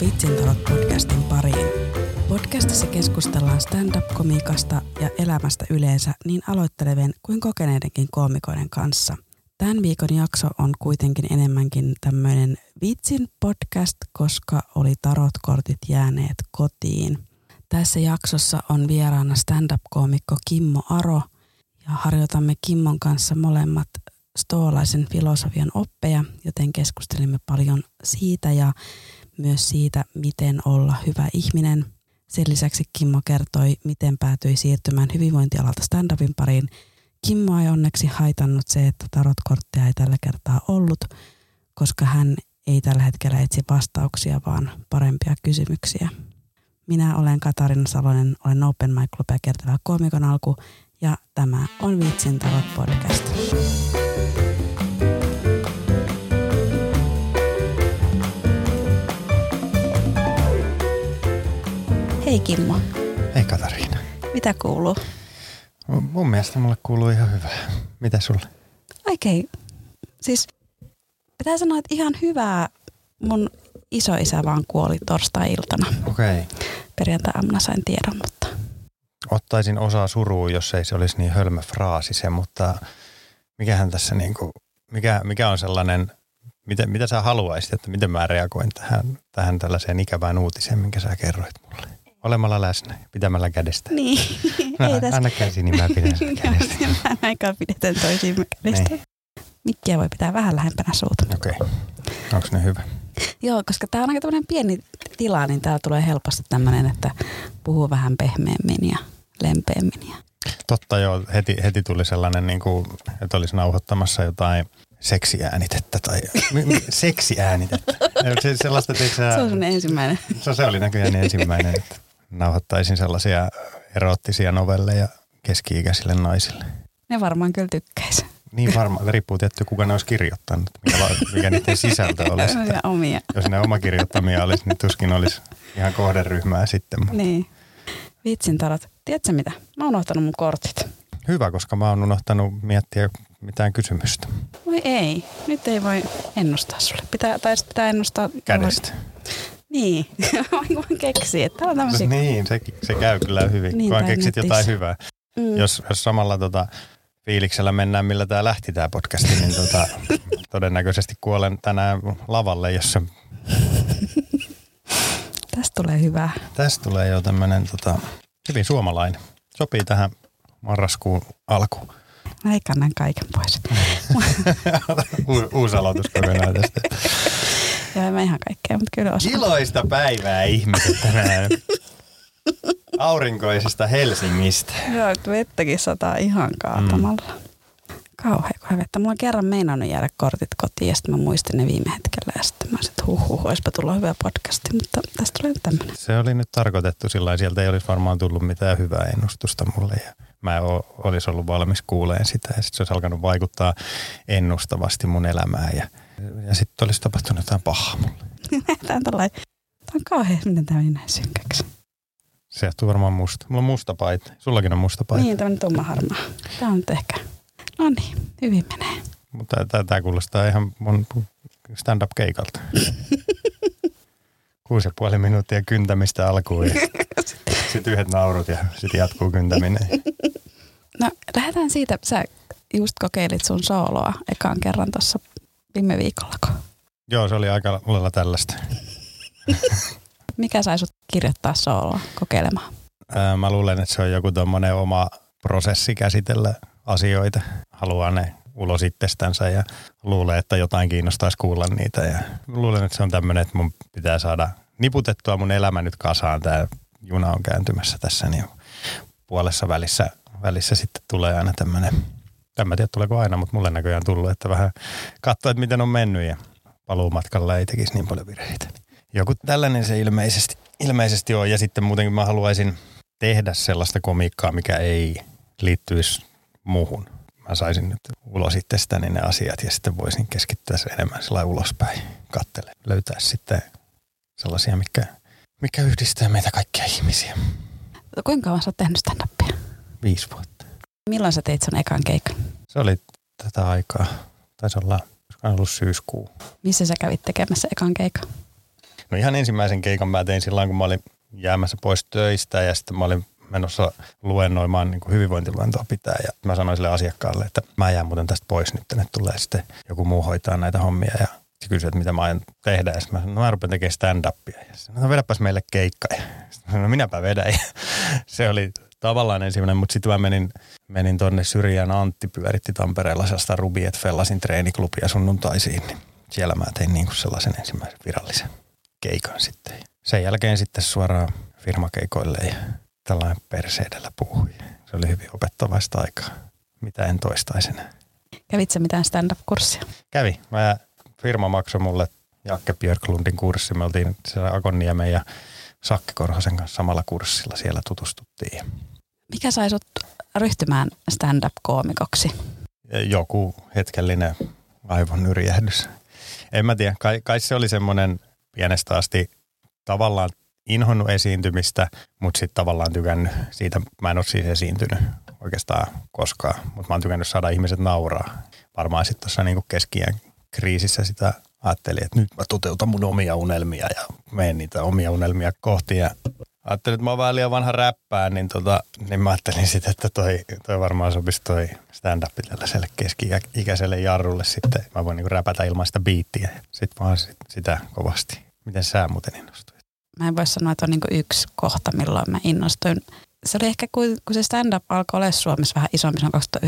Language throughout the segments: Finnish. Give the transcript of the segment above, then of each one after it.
Vitsintalot podcastin pariin. Podcastissa keskustellaan stand-up-komiikasta ja elämästä yleensä niin aloittelevien kuin kokeneidenkin koomikoiden kanssa. Tämän viikon jakso on kuitenkin enemmänkin tämmöinen vitsin podcast, koska oli tarotkortit jääneet kotiin. Tässä jaksossa on vieraana stand-up-koomikko Kimmo Aro ja harjoitamme Kimmon kanssa molemmat stoalaisen filosofian oppeja, joten keskustelimme paljon siitä ja myös siitä, miten olla hyvä ihminen. Sen lisäksi Kimmo kertoi, miten päätyi siirtymään hyvinvointialalta stand-upin pariin. Kimmo ei onneksi haitannut se, että tarotkortteja ei tällä kertaa ollut, koska hän ei tällä hetkellä etsi vastauksia, vaan parempia kysymyksiä. Minä olen Katarina Salonen, olen Open Mic Club kertova koomikon alku ja tämä on Vitsin talot podcast. Hei Kimmo. Hei Katariina. Mitä kuuluu? Mun mielestä mulle kuuluu ihan hyvää. Mitä sulle? Oikein. Siis pitää sanoa, että ihan hyvää. Mun isoisä vaan kuoli torstai-iltana. Okei. Okay. Perjantai-aamuna sain tiedon, mutta... Ottaisin osaa suruun, jos ei se olisi niin hölmö fraasi se, mutta mikähän tässä niin kuin, mikä, mikä on sellainen, mitä, mitä sä haluaisit, että miten mä reagoin tähän, tähän tällaiseen ikävään uutiseen, minkä sä kerroit mulle? Olemalla läsnä, pitämällä kädestä. Niin. No, ei tässä... Anna käsi, niin mä pidän sitä kädestä. Vähän aikaa pidetään toisiimme kädestä. Niin. Mikkiä voi pitää vähän lähempänä suuta. Okei. Okay. Onko ne hyvä? Joo, koska tämä on aika tämmöinen pieni tila, niin täällä tulee helposti tämmöinen, että puhuu vähän pehmeämmin ja lempeämmin. Ja... Totta joo, heti, heti tuli sellainen, niin kuin, että olisi nauhoittamassa jotain seksiäänitettä tai seksiäänitettä. Se, sellaista, tiiäksä, Se on sun ensimmäinen. Se, se oli näköjään ensimmäinen, että nauhoittaisin sellaisia eroottisia novelleja keski-ikäisille naisille. Ne varmaan kyllä tykkäisi. Niin varmaan, riippuu tietty kuka ne olisi kirjoittanut, mikä, mikä niiden sisältö olisi. Ja omia. Jos ne oma kirjoittamia olisi, niin tuskin olisi ihan kohderyhmää sitten. Mutta. Niin. Vitsin tarot. Tiedätkö mitä? Mä oon unohtanut mun kortit. Hyvä, koska mä oon unohtanut miettiä mitään kysymystä. Voi ei. Nyt ei voi ennustaa sulle. Pitää, tai pitää ennustaa... Kädestä. Niin. Voin keksiä, että on tämmöisiä... Niin, se, se käy kyllä hyvin, Niin, kun tai keksit netissä. jotain hyvää. Mm. Jos, jos samalla tota, fiiliksellä mennään, millä tämä lähti tämä podcasti, niin tota, todennäköisesti kuolen tänään lavalle, jos se, Tästä tulee hyvää. tästä tulee jo tämmöinen tota, hyvin suomalainen. Sopii tähän marraskuun alkuun. Mä kannan kaiken pois. U- uusi aloitus kokonaan tästä. Joo, mä ihan kaikkea, mutta kyllä osaan. Iloista päivää ihmiset tänään. Aurinkoisesta Helsingistä. Joo, että vettäkin sataa ihan kaatamalla. Mm. Kauhea kun vettä. Mulla on kerran meinannut jäädä kortit kotiin ja sitten mä muistin ne viime hetkellä ja sitten mä olisin, että huh, huh, olisipa tullut hyvä podcasti, mutta tästä tulee nyt tämmöinen. Se oli nyt tarkoitettu sillä sieltä ei olisi varmaan tullut mitään hyvää ennustusta mulle ja mä en o- olisi ollut valmis kuuleen sitä ja sitten se olisi alkanut vaikuttaa ennustavasti mun elämään ja, ja sitten olisi tapahtunut jotain pahaa mulle. Tämä on tällainen, tämä on kauhean, miten tämä meni näin synkäksi. Se johtuu varmaan musta. Mulla on musta paita. Sullakin on musta paita. Niin, tämmöinen tumma harmaa. Tämä on nyt ehkä, no niin, hyvin menee. Mutta tämä kuulostaa ihan mun stand-up keikalta. Kuusi ja puoli minuuttia kyntämistä alkuun ja sitten yhdet naurut ja sitten jatkuu kyntäminen. No lähdetään siitä, sä just kokeilit sun sooloa ekaan kerran tuossa viime viikollako. Joo, se oli aika lailla tällaista. Mikä sai sut kirjoittaa sooloa kokeilemaan? Ää, Mä luulen, että se on joku tommonen oma prosessi käsitellä asioita. Haluaa ne ulos itsestänsä ja luulee, että jotain kiinnostaisi kuulla niitä. Ja luulen, että se on tämmöinen, että mun pitää saada niputettua mun elämä nyt kasaan. Tämä juna on kääntymässä tässä, niin puolessa välissä, välissä sitten tulee aina tämmöinen, en mä tiedä tuleeko aina, mutta mulle näköjään tullut, että vähän katsoa, että miten on mennyt ja paluumatkalla ei tekisi niin paljon virheitä. Joku tällainen se ilmeisesti, ilmeisesti on ja sitten muutenkin mä haluaisin tehdä sellaista komiikkaa, mikä ei liittyisi muuhun. Mä saisin nyt ulos itsestäni ne asiat ja sitten voisin keskittyä se enemmän sillä ulospäin kattele. Löytää sitten sellaisia, mikä, mikä yhdistää meitä kaikkia ihmisiä. Kuinka kauan sä oot tehnyt stand-upia? Viisi vuotta. Milloin sä teit sun ekan keikan? Se oli tätä aikaa. Taisi olla, olisiko ollut syyskuu. Missä sä kävit tekemässä ekan keikan? No ihan ensimmäisen keikan mä tein silloin, kun mä olin jäämässä pois töistä ja sitten mä olin menossa luennoimaan niin hyvinvointiluentoa pitää ja mä sanoin sille asiakkaalle, että mä jään muuten tästä pois nyt, että tulee sitten joku muu hoitaa näitä hommia ja se kysyi, että mitä mä aion tehdä ja mä sanoin, no mä rupean tekemään stand-upia ja sitten no vedäpäs meille keikka ja sitten no minäpä vedän ja se oli tavallaan ensimmäinen, mutta sitten mä menin, menin tonne Syrjään Antti pyöritti Tampereella sellaista Rubiet Fellasin treeniklubia sunnuntaisiin, niin siellä mä tein niin kuin sellaisen ensimmäisen virallisen keikan sitten. Sen jälkeen sitten suoraan firmakeikoille ja tällainen perseedellä puhui. Se oli hyvin opettavaista aikaa, mitä en toistaisi enää. Kävitsä mitään stand-up-kurssia? Kävi. Mä, firma maksoi mulle Jakke Björklundin kurssi. Me oltiin siellä Akonniemen ja Sakke Korhosen kanssa samalla kurssilla. Siellä tutustuttiin. Mikä sai sut ryhtymään stand-up-koomikoksi? Joku hetkellinen aivon yrjähdys. En mä tiedä. Kai, kai se oli semmoinen pienestä asti tavallaan inhonnut esiintymistä, mutta sitten tavallaan tykännyt siitä. Mä en ole siis esiintynyt oikeastaan koskaan, mutta mä oon tykännyt saada ihmiset nauraa. Varmaan sitten tuossa niinku keskien kriisissä sitä ajattelin, että nyt mä toteutan mun omia unelmia ja menen niitä omia unelmia kohti. Ja ajattelin, että mä oon vähän liian vanha räppää, niin, tota, niin mä ajattelin sitten, että toi, toi varmaan sopisi toi stand-up tällaiselle keski-ikäiselle jarrulle sitten. Mä voin niinku räpätä ilman sitä biittiä. Sitten oon sit, sitä kovasti. Miten sä muuten innostuit? Mä en voi sanoa, että on niinku yksi kohta, milloin mä innostuin. Se oli ehkä, kun, kun se stand-up alkoi olla Suomessa vähän isompi, se on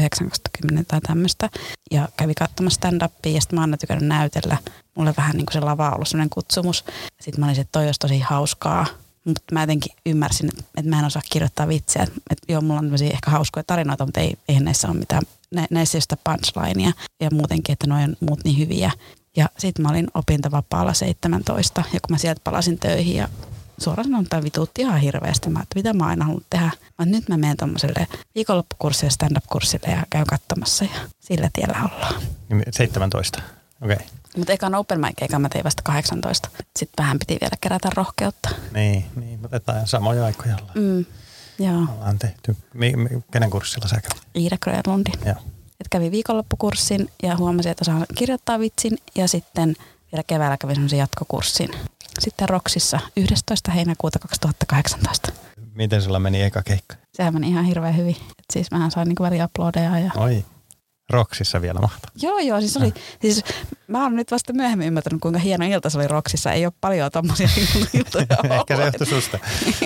2009-2010 tai tämmöistä. Ja kävi katsomassa stand-upia ja sitten mä oon tykännyt näytellä. Mulle vähän niin kuin se lava on ollut semmoinen kutsumus. Sitten mä olisin, että toi olisi tosi hauskaa. Mutta mä jotenkin ymmärsin, että, että mä en osaa kirjoittaa vitsejä. Että joo, mulla on tämmöisiä ehkä hauskoja tarinoita, mutta ei, eihän näissä ole mitään, nä, näissä ei ole sitä punchlinea. Ja muutenkin, että noin muut niin hyviä. Ja sitten mä olin opintovapaalla 17 ja kun mä sieltä palasin töihin ja suoraan sanotaan vituutti ihan hirveästi. Mä että mitä mä aina halunnut tehdä. Mä nyt mä menen tuommoiselle viikonloppukurssille, stand-up-kurssille ja käyn katsomassa ja sillä tiellä ollaan. 17, okei. Okay. Mutta ekan open mic eikä mä tein vasta 18. Sitten vähän piti vielä kerätä rohkeutta. Niin, niin otetaan samoja aikoja. Mm, joo. Ollaan tehty. Mi, mi, kenen kurssilla sä kävit? Iida Grönlundin. Joo. Et kävi viikonloppukurssin ja huomasin, että osaan kirjoittaa vitsin ja sitten vielä keväällä kävin semmoisen jatkokurssin. Sitten Roksissa 11. heinäkuuta 2018. Miten sulla meni eka keikka? Sehän meni ihan hirveän hyvin. Et siis mähän sain niinku väliaplodeja. Ja... Oi. Roksissa vielä mahtavaa. Joo, joo. Siis, oli, siis mä oon nyt vasta myöhemmin ymmärtänyt, kuinka hieno ilta se oli Roksissa. Ei ole paljon tommosia iltoja Ehkä se johtui susta.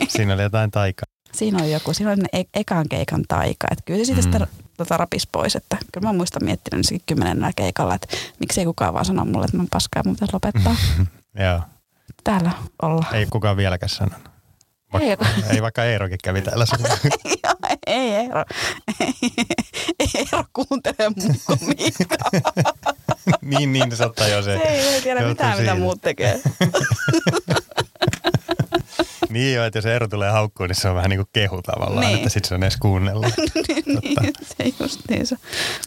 Siinä oli jotain taikaa. Siinä oli joku, siinä oli e- ekan keikan taika. Että kyllä se siitä mm. sitä tota rapis pois. Että kyllä mä muistan miettinyt sekin kymmenennellä keikalla, että miksei kukaan vaan sano mulle, että mä paskaa ja mun pitäisi lopettaa. Joo. Täällä olla. Ei kukaan vieläkään sanonut. Vaikka, ei, ei vaikka Eerokin kävi täällä. ei Eero. Eero kuuntele mun komiikkaa. niin, niin, se ottaa jo se. Ei, ei tiedä mitään, siitä. mitä muut tekee. Niin jo, että jos Eero tulee haukkuun, niin se on vähän niin kuin kehu tavallaan, niin. että sitten se on edes kuunnella. niin, se just niin se.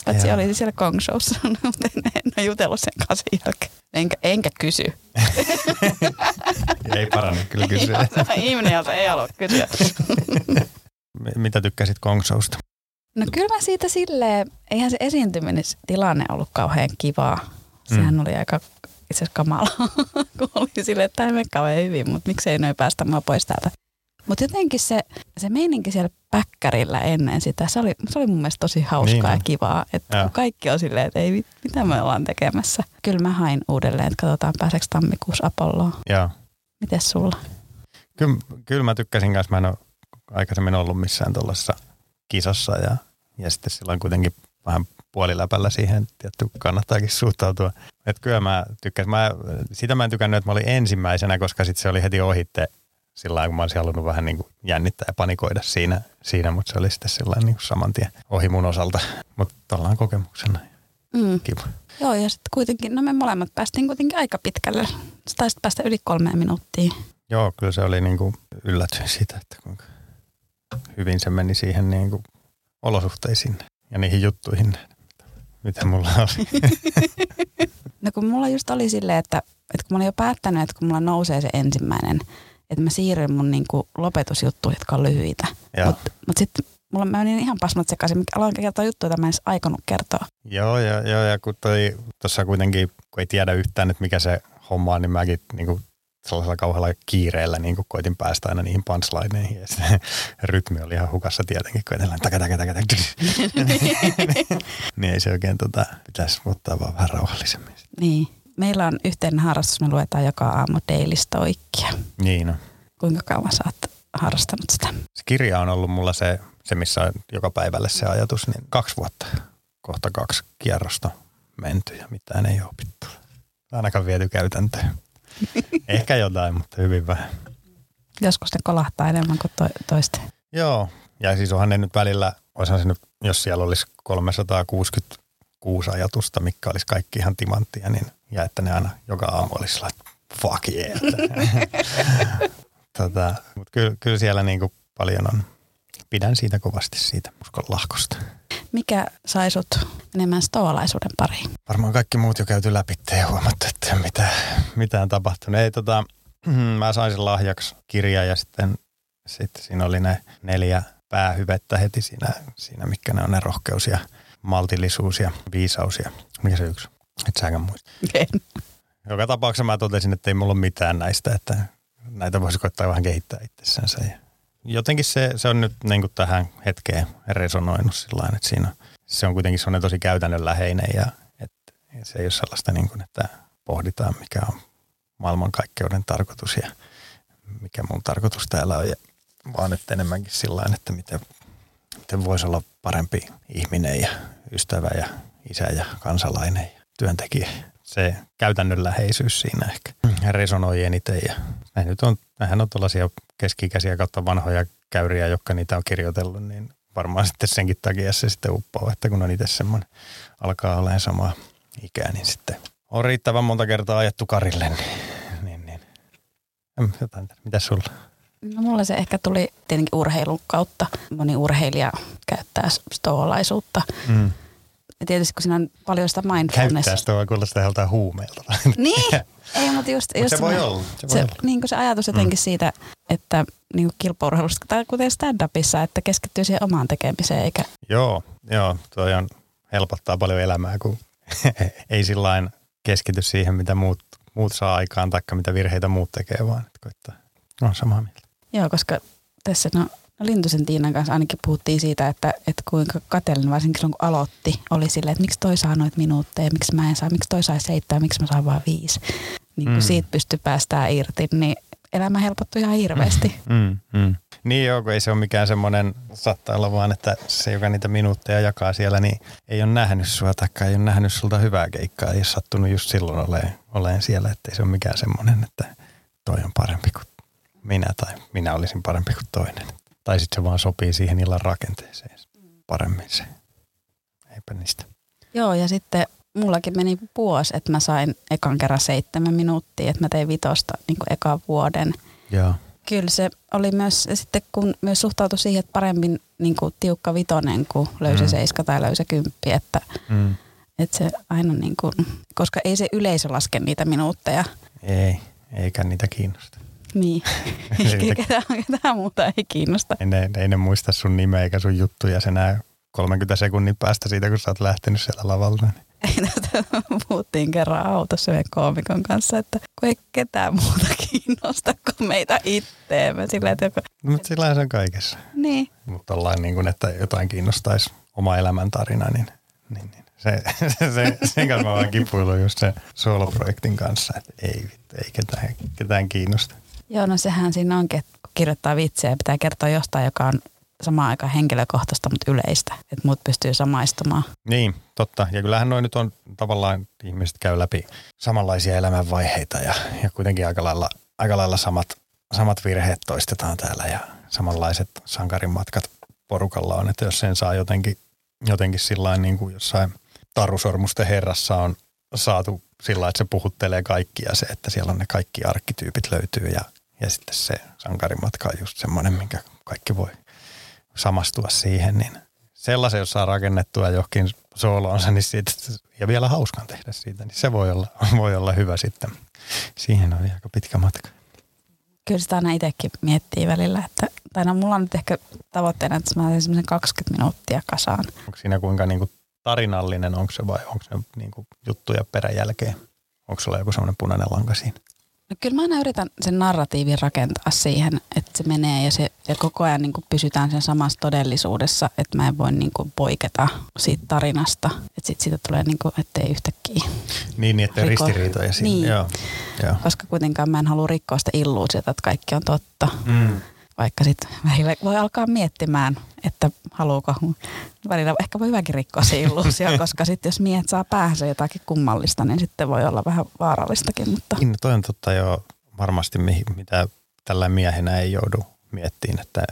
Paitsi oli siellä Kong Showssa, mutta en, en ole jutellut sen kanssa jälkeen. Enkä, enkä kysy. ei parane kyllä kysyä. Ihminen, jolta ei halua kysyä. Mitä tykkäsit Kong Showsta? No kyllä mä siitä silleen, eihän se esiintymistilanne ollut kauhean kivaa. Sehän mm. oli aika itse asiassa kamala, kun oli silleen, että tämä ei mene kauhean hyvin, mutta miksei noin päästä mua pois täältä. Mutta jotenkin se, se meininki siellä päkkärillä ennen sitä, se oli, se oli mun mielestä tosi hauskaa niin. ja kivaa. Että kaikki on silleen, että ei, mitä me ollaan tekemässä. Kyllä mä hain uudelleen, että katsotaan pääseekö tammikuussa Apolloon. Joo. Mites sulla? Kyllä, kyllä mä tykkäsin kanssa. Mä en ole aikaisemmin ollut missään tuollaisessa kisassa ja, ja sitten silloin kuitenkin vähän puoliläpällä siihen, tietty kannattaakin suhtautua. Että kyllä mä tykkäsin. Mä, sitä mä en tykännyt, että mä olin ensimmäisenä, koska sitten se oli heti ohitte sillä kun mä olisin halunnut vähän niin kuin jännittää ja panikoida siinä, siinä mutta se oli sitten sillä niin kuin saman tien ohi mun osalta. Mutta ollaan kokemuksena. Mm. Kiva. Joo, ja sitten kuitenkin, no me molemmat päästiin kuitenkin aika pitkälle. Sä taisit päästä yli kolmeen minuuttiin. Joo, kyllä se oli niin kuin yllätyin siitä, että kuinka hyvin se meni siihen niin kuin olosuhteisiin ja niihin juttuihin. Mitä mulla oli? no kun mulla just oli silleen, että, että kun mä olin jo päättänyt, että kun mulla nousee se ensimmäinen, että mä siirryn mun niinku lopetusjuttuihin, jotka on lyhyitä. Mutta mut sitten mulla mä menin ihan pasmat sekaisin. Aloin kertoa juttuja, joita mä en edes aikonut kertoa. Joo, ja, joo, ja kun tuossa kuitenkin, kun ei tiedä yhtään, että mikä se homma on, niin mäkin niin kuin sellaisella kauhealla kiireellä niin kuin koitin päästä aina niihin punchlineihin. Ja sitten rytmi oli ihan hukassa tietenkin, kun edelleen taka, taka, taka, taka. niin ei se oikein tota, pitäisi ottaa vaan vähän rauhallisemmin. Niin. Meillä on yhteinen harrastus, me luetaan joka aamu Daily Stoikkia. Niin no. Kuinka kauan sä oot harrastanut sitä? Se kirja on ollut mulla se, se missä on joka päivälle se ajatus, niin kaksi vuotta, kohta kaksi kierrosta menty ja mitään ei opittu. Ainakaan viety käytäntöön. Ehkä jotain, mutta hyvin vähän. Joskus ne kolahtaa enemmän kuin to- toisten. Joo, ja siis onhan ne nyt välillä, olisihan se nyt, jos siellä olisi 366 ajatusta, mikä olisi kaikki ihan timanttia, niin ja että ne aina joka aamu olisi sillä, että fuck yeah. tota, mutta kyllä, kyllä siellä niin kuin paljon on. Pidän siitä kovasti siitä uskon lahkosta. Mikä sai sut enemmän stoalaisuuden pariin? Varmaan kaikki muut jo käyty läpi ja huomattu, että ole mitään, mitään tapahtunut. Ei, tota, mä sain sen lahjaksi kirja ja sitten, sitten siinä oli ne neljä päähyvettä heti siinä, siinä mitkä ne on ne rohkeus ja maltillisuus ja viisaus ja mikä se yksi? Et säkään muista. En. Joka tapauksessa mä totesin, että ei mulla ole mitään näistä, että näitä voisi koittaa vähän kehittää itsessänsä. Ja jotenkin se, se on nyt niin kuin tähän hetkeen resonoinut sillä että siinä se on kuitenkin sellainen tosi käytännönläheinen ja että se ei ole sellaista niin kuin, että pohditaan mikä on maailmankaikkeuden tarkoitus ja mikä mun tarkoitus täällä on, ja, vaan että enemmänkin sillä että miten, miten voisi olla parempi ihminen ja ystävä ja isä ja kansalainen ja työntekijä. Se käytännönläheisyys siinä ehkä resonoi eniten ja nyt on, nämähän on tuollaisia keskikäisiä kautta vanhoja käyriä, jotka niitä on kirjoitellut, niin varmaan sitten senkin takia se sitten uppoo, että kun on itse semmoinen, alkaa olemaan samaa ikää, niin sitten on riittävän monta kertaa ajettu karille, niin, niin, niin. Jotain, mitä sulla? No mulla se ehkä tuli tietenkin urheilun kautta. Moni urheilija käyttää stoalaisuutta. Mm. Ja tietysti kun siinä on paljon sitä mindfulness. Käyttää sitä vaan kuulostaa joltain huumeelta. niin, ei, mutta just, Mut just se voi olla. Se, voi se, olla. niin kuin se ajatus jotenkin mm. siitä, että niin kuin kilpaurheilusta, tai kuten stand-upissa, että keskittyy siihen omaan tekemiseen, eikä... Joo, joo, toi on, helpottaa paljon elämää, kun ei sillä keskity siihen, mitä muut, muut saa aikaan, taikka mitä virheitä muut tekee, vaan että koittaa. No, samaa mieltä. Joo, koska tässä no, no Lintusen Tiinan kanssa ainakin puhuttiin siitä, että, että kuinka kateellinen varsinkin silloin kun aloitti, oli silleen, että miksi toi saa noita minuutteja, miksi mä en saa, miksi toi sai seitsemän, miksi mä saan vaan viisi. Niin kun mm. siitä pystyy päästään irti, niin elämä helpottui ihan hirveästi. Mm, mm. Niin joo, kun ei se ole mikään semmoinen, saattaa olla vaan, että se, joka niitä minuutteja jakaa siellä, niin ei ole nähnyt sua tai ei ole nähnyt sulta hyvää keikkaa. Ei ole sattunut just silloin oleen, oleen siellä, että ei se ole mikään semmoinen, että toi on parempi kuin minä tai minä olisin parempi kuin toinen. Tai sitten se vaan sopii siihen illan rakenteeseen paremmin se. Eipä niistä. Joo, ja sitten mullakin meni vuosi, että mä sain ekan kerran seitsemän minuuttia, että mä tein vitosta niin kuin ekan vuoden. Joo. Kyllä se oli myös, sitten kun myös suhtautui siihen, että paremmin niin kuin tiukka vitonen kuin löysä mm. seiska tai löysä kymppi, että, mm. että se aina niin kuin, koska ei se yleisö laske niitä minuutteja. Ei, eikä niitä kiinnosta. Niin, eikä ketään, ketään muuta ei kiinnosta. Ei ne, ei ne muista sun nimeä eikä sun juttuja se nää 30 sekunnin päästä siitä, kun sä oot lähtenyt sieltä lavalta. Niin. Puhuttiin kerran autossa meidän koomikon kanssa, että kun ei ketään muuta kiinnosta kuin meitä itteemme. Sillä, että joku... no, mutta sillä se on kaikessa. Niin. Mutta ollaan niin kuin, että jotain kiinnostaisi oma elämäntarina, niin, niin, niin. Se, se, se, sen kanssa mä vaan kipuillut just sen soloprojektin kanssa, että ei, ei ketään, ketään kiinnosta. Joo, no sehän siinä onkin, että kun kirjoittaa vitsejä, pitää kertoa jostain, joka on samaan aikaan henkilökohtaista, mutta yleistä, että muut pystyy samaistumaan. Niin, totta. Ja kyllähän noin nyt on tavallaan, ihmiset käy läpi samanlaisia elämänvaiheita ja, ja kuitenkin aika lailla, aika lailla samat, samat virheet toistetaan täällä ja samanlaiset sankarin matkat porukalla on, että jos sen saa jotenkin, jotenkin sillä niin kuin jossain tarusormusten herrassa on saatu sillä että se puhuttelee kaikkia se, että siellä on ne kaikki arkkityypit löytyy ja, ja sitten se sankarimatka on just semmoinen, minkä kaikki voi samastua siihen, niin sellaisen, jos saa rakennettua johonkin sooloonsa niin siitä, ja vielä hauskan tehdä siitä, niin se voi olla, voi olla hyvä sitten. Siihen on aika pitkä matka. Kyllä sitä aina itsekin miettii välillä, että, tai no mulla on nyt ehkä tavoitteena, että mä teen semmoisen 20 minuuttia kasaan. Onko siinä kuinka niin kuin tarinallinen, onko se vai onko se niin kuin juttuja peräjälkeen? Onko sulla joku semmoinen punainen lanka siinä? No kyllä mä aina yritän sen narratiivin rakentaa siihen, että se menee ja, se, ja koko ajan niin kuin pysytään sen samassa todellisuudessa, että mä en voi niin kuin poiketa siitä tarinasta, että sit siitä tulee niin kuin, ettei yhtäkkiä. Niin, niin että Riko. ristiriitoja siinä. Niin. Joo, joo. Koska kuitenkaan mä en halua rikkoa sitä illuusiota, että kaikki on totta. Mm. Vaikka sitten välillä voi alkaa miettimään, että haluuko, välillä ehkä voi hyväkin rikkoa se illuusio, koska sitten jos miehet saa päähänsä jotakin kummallista, niin sitten voi olla vähän vaarallistakin. Mutta Niin, toi on totta jo varmasti, mitä tällä miehenä ei joudu miettiin, että,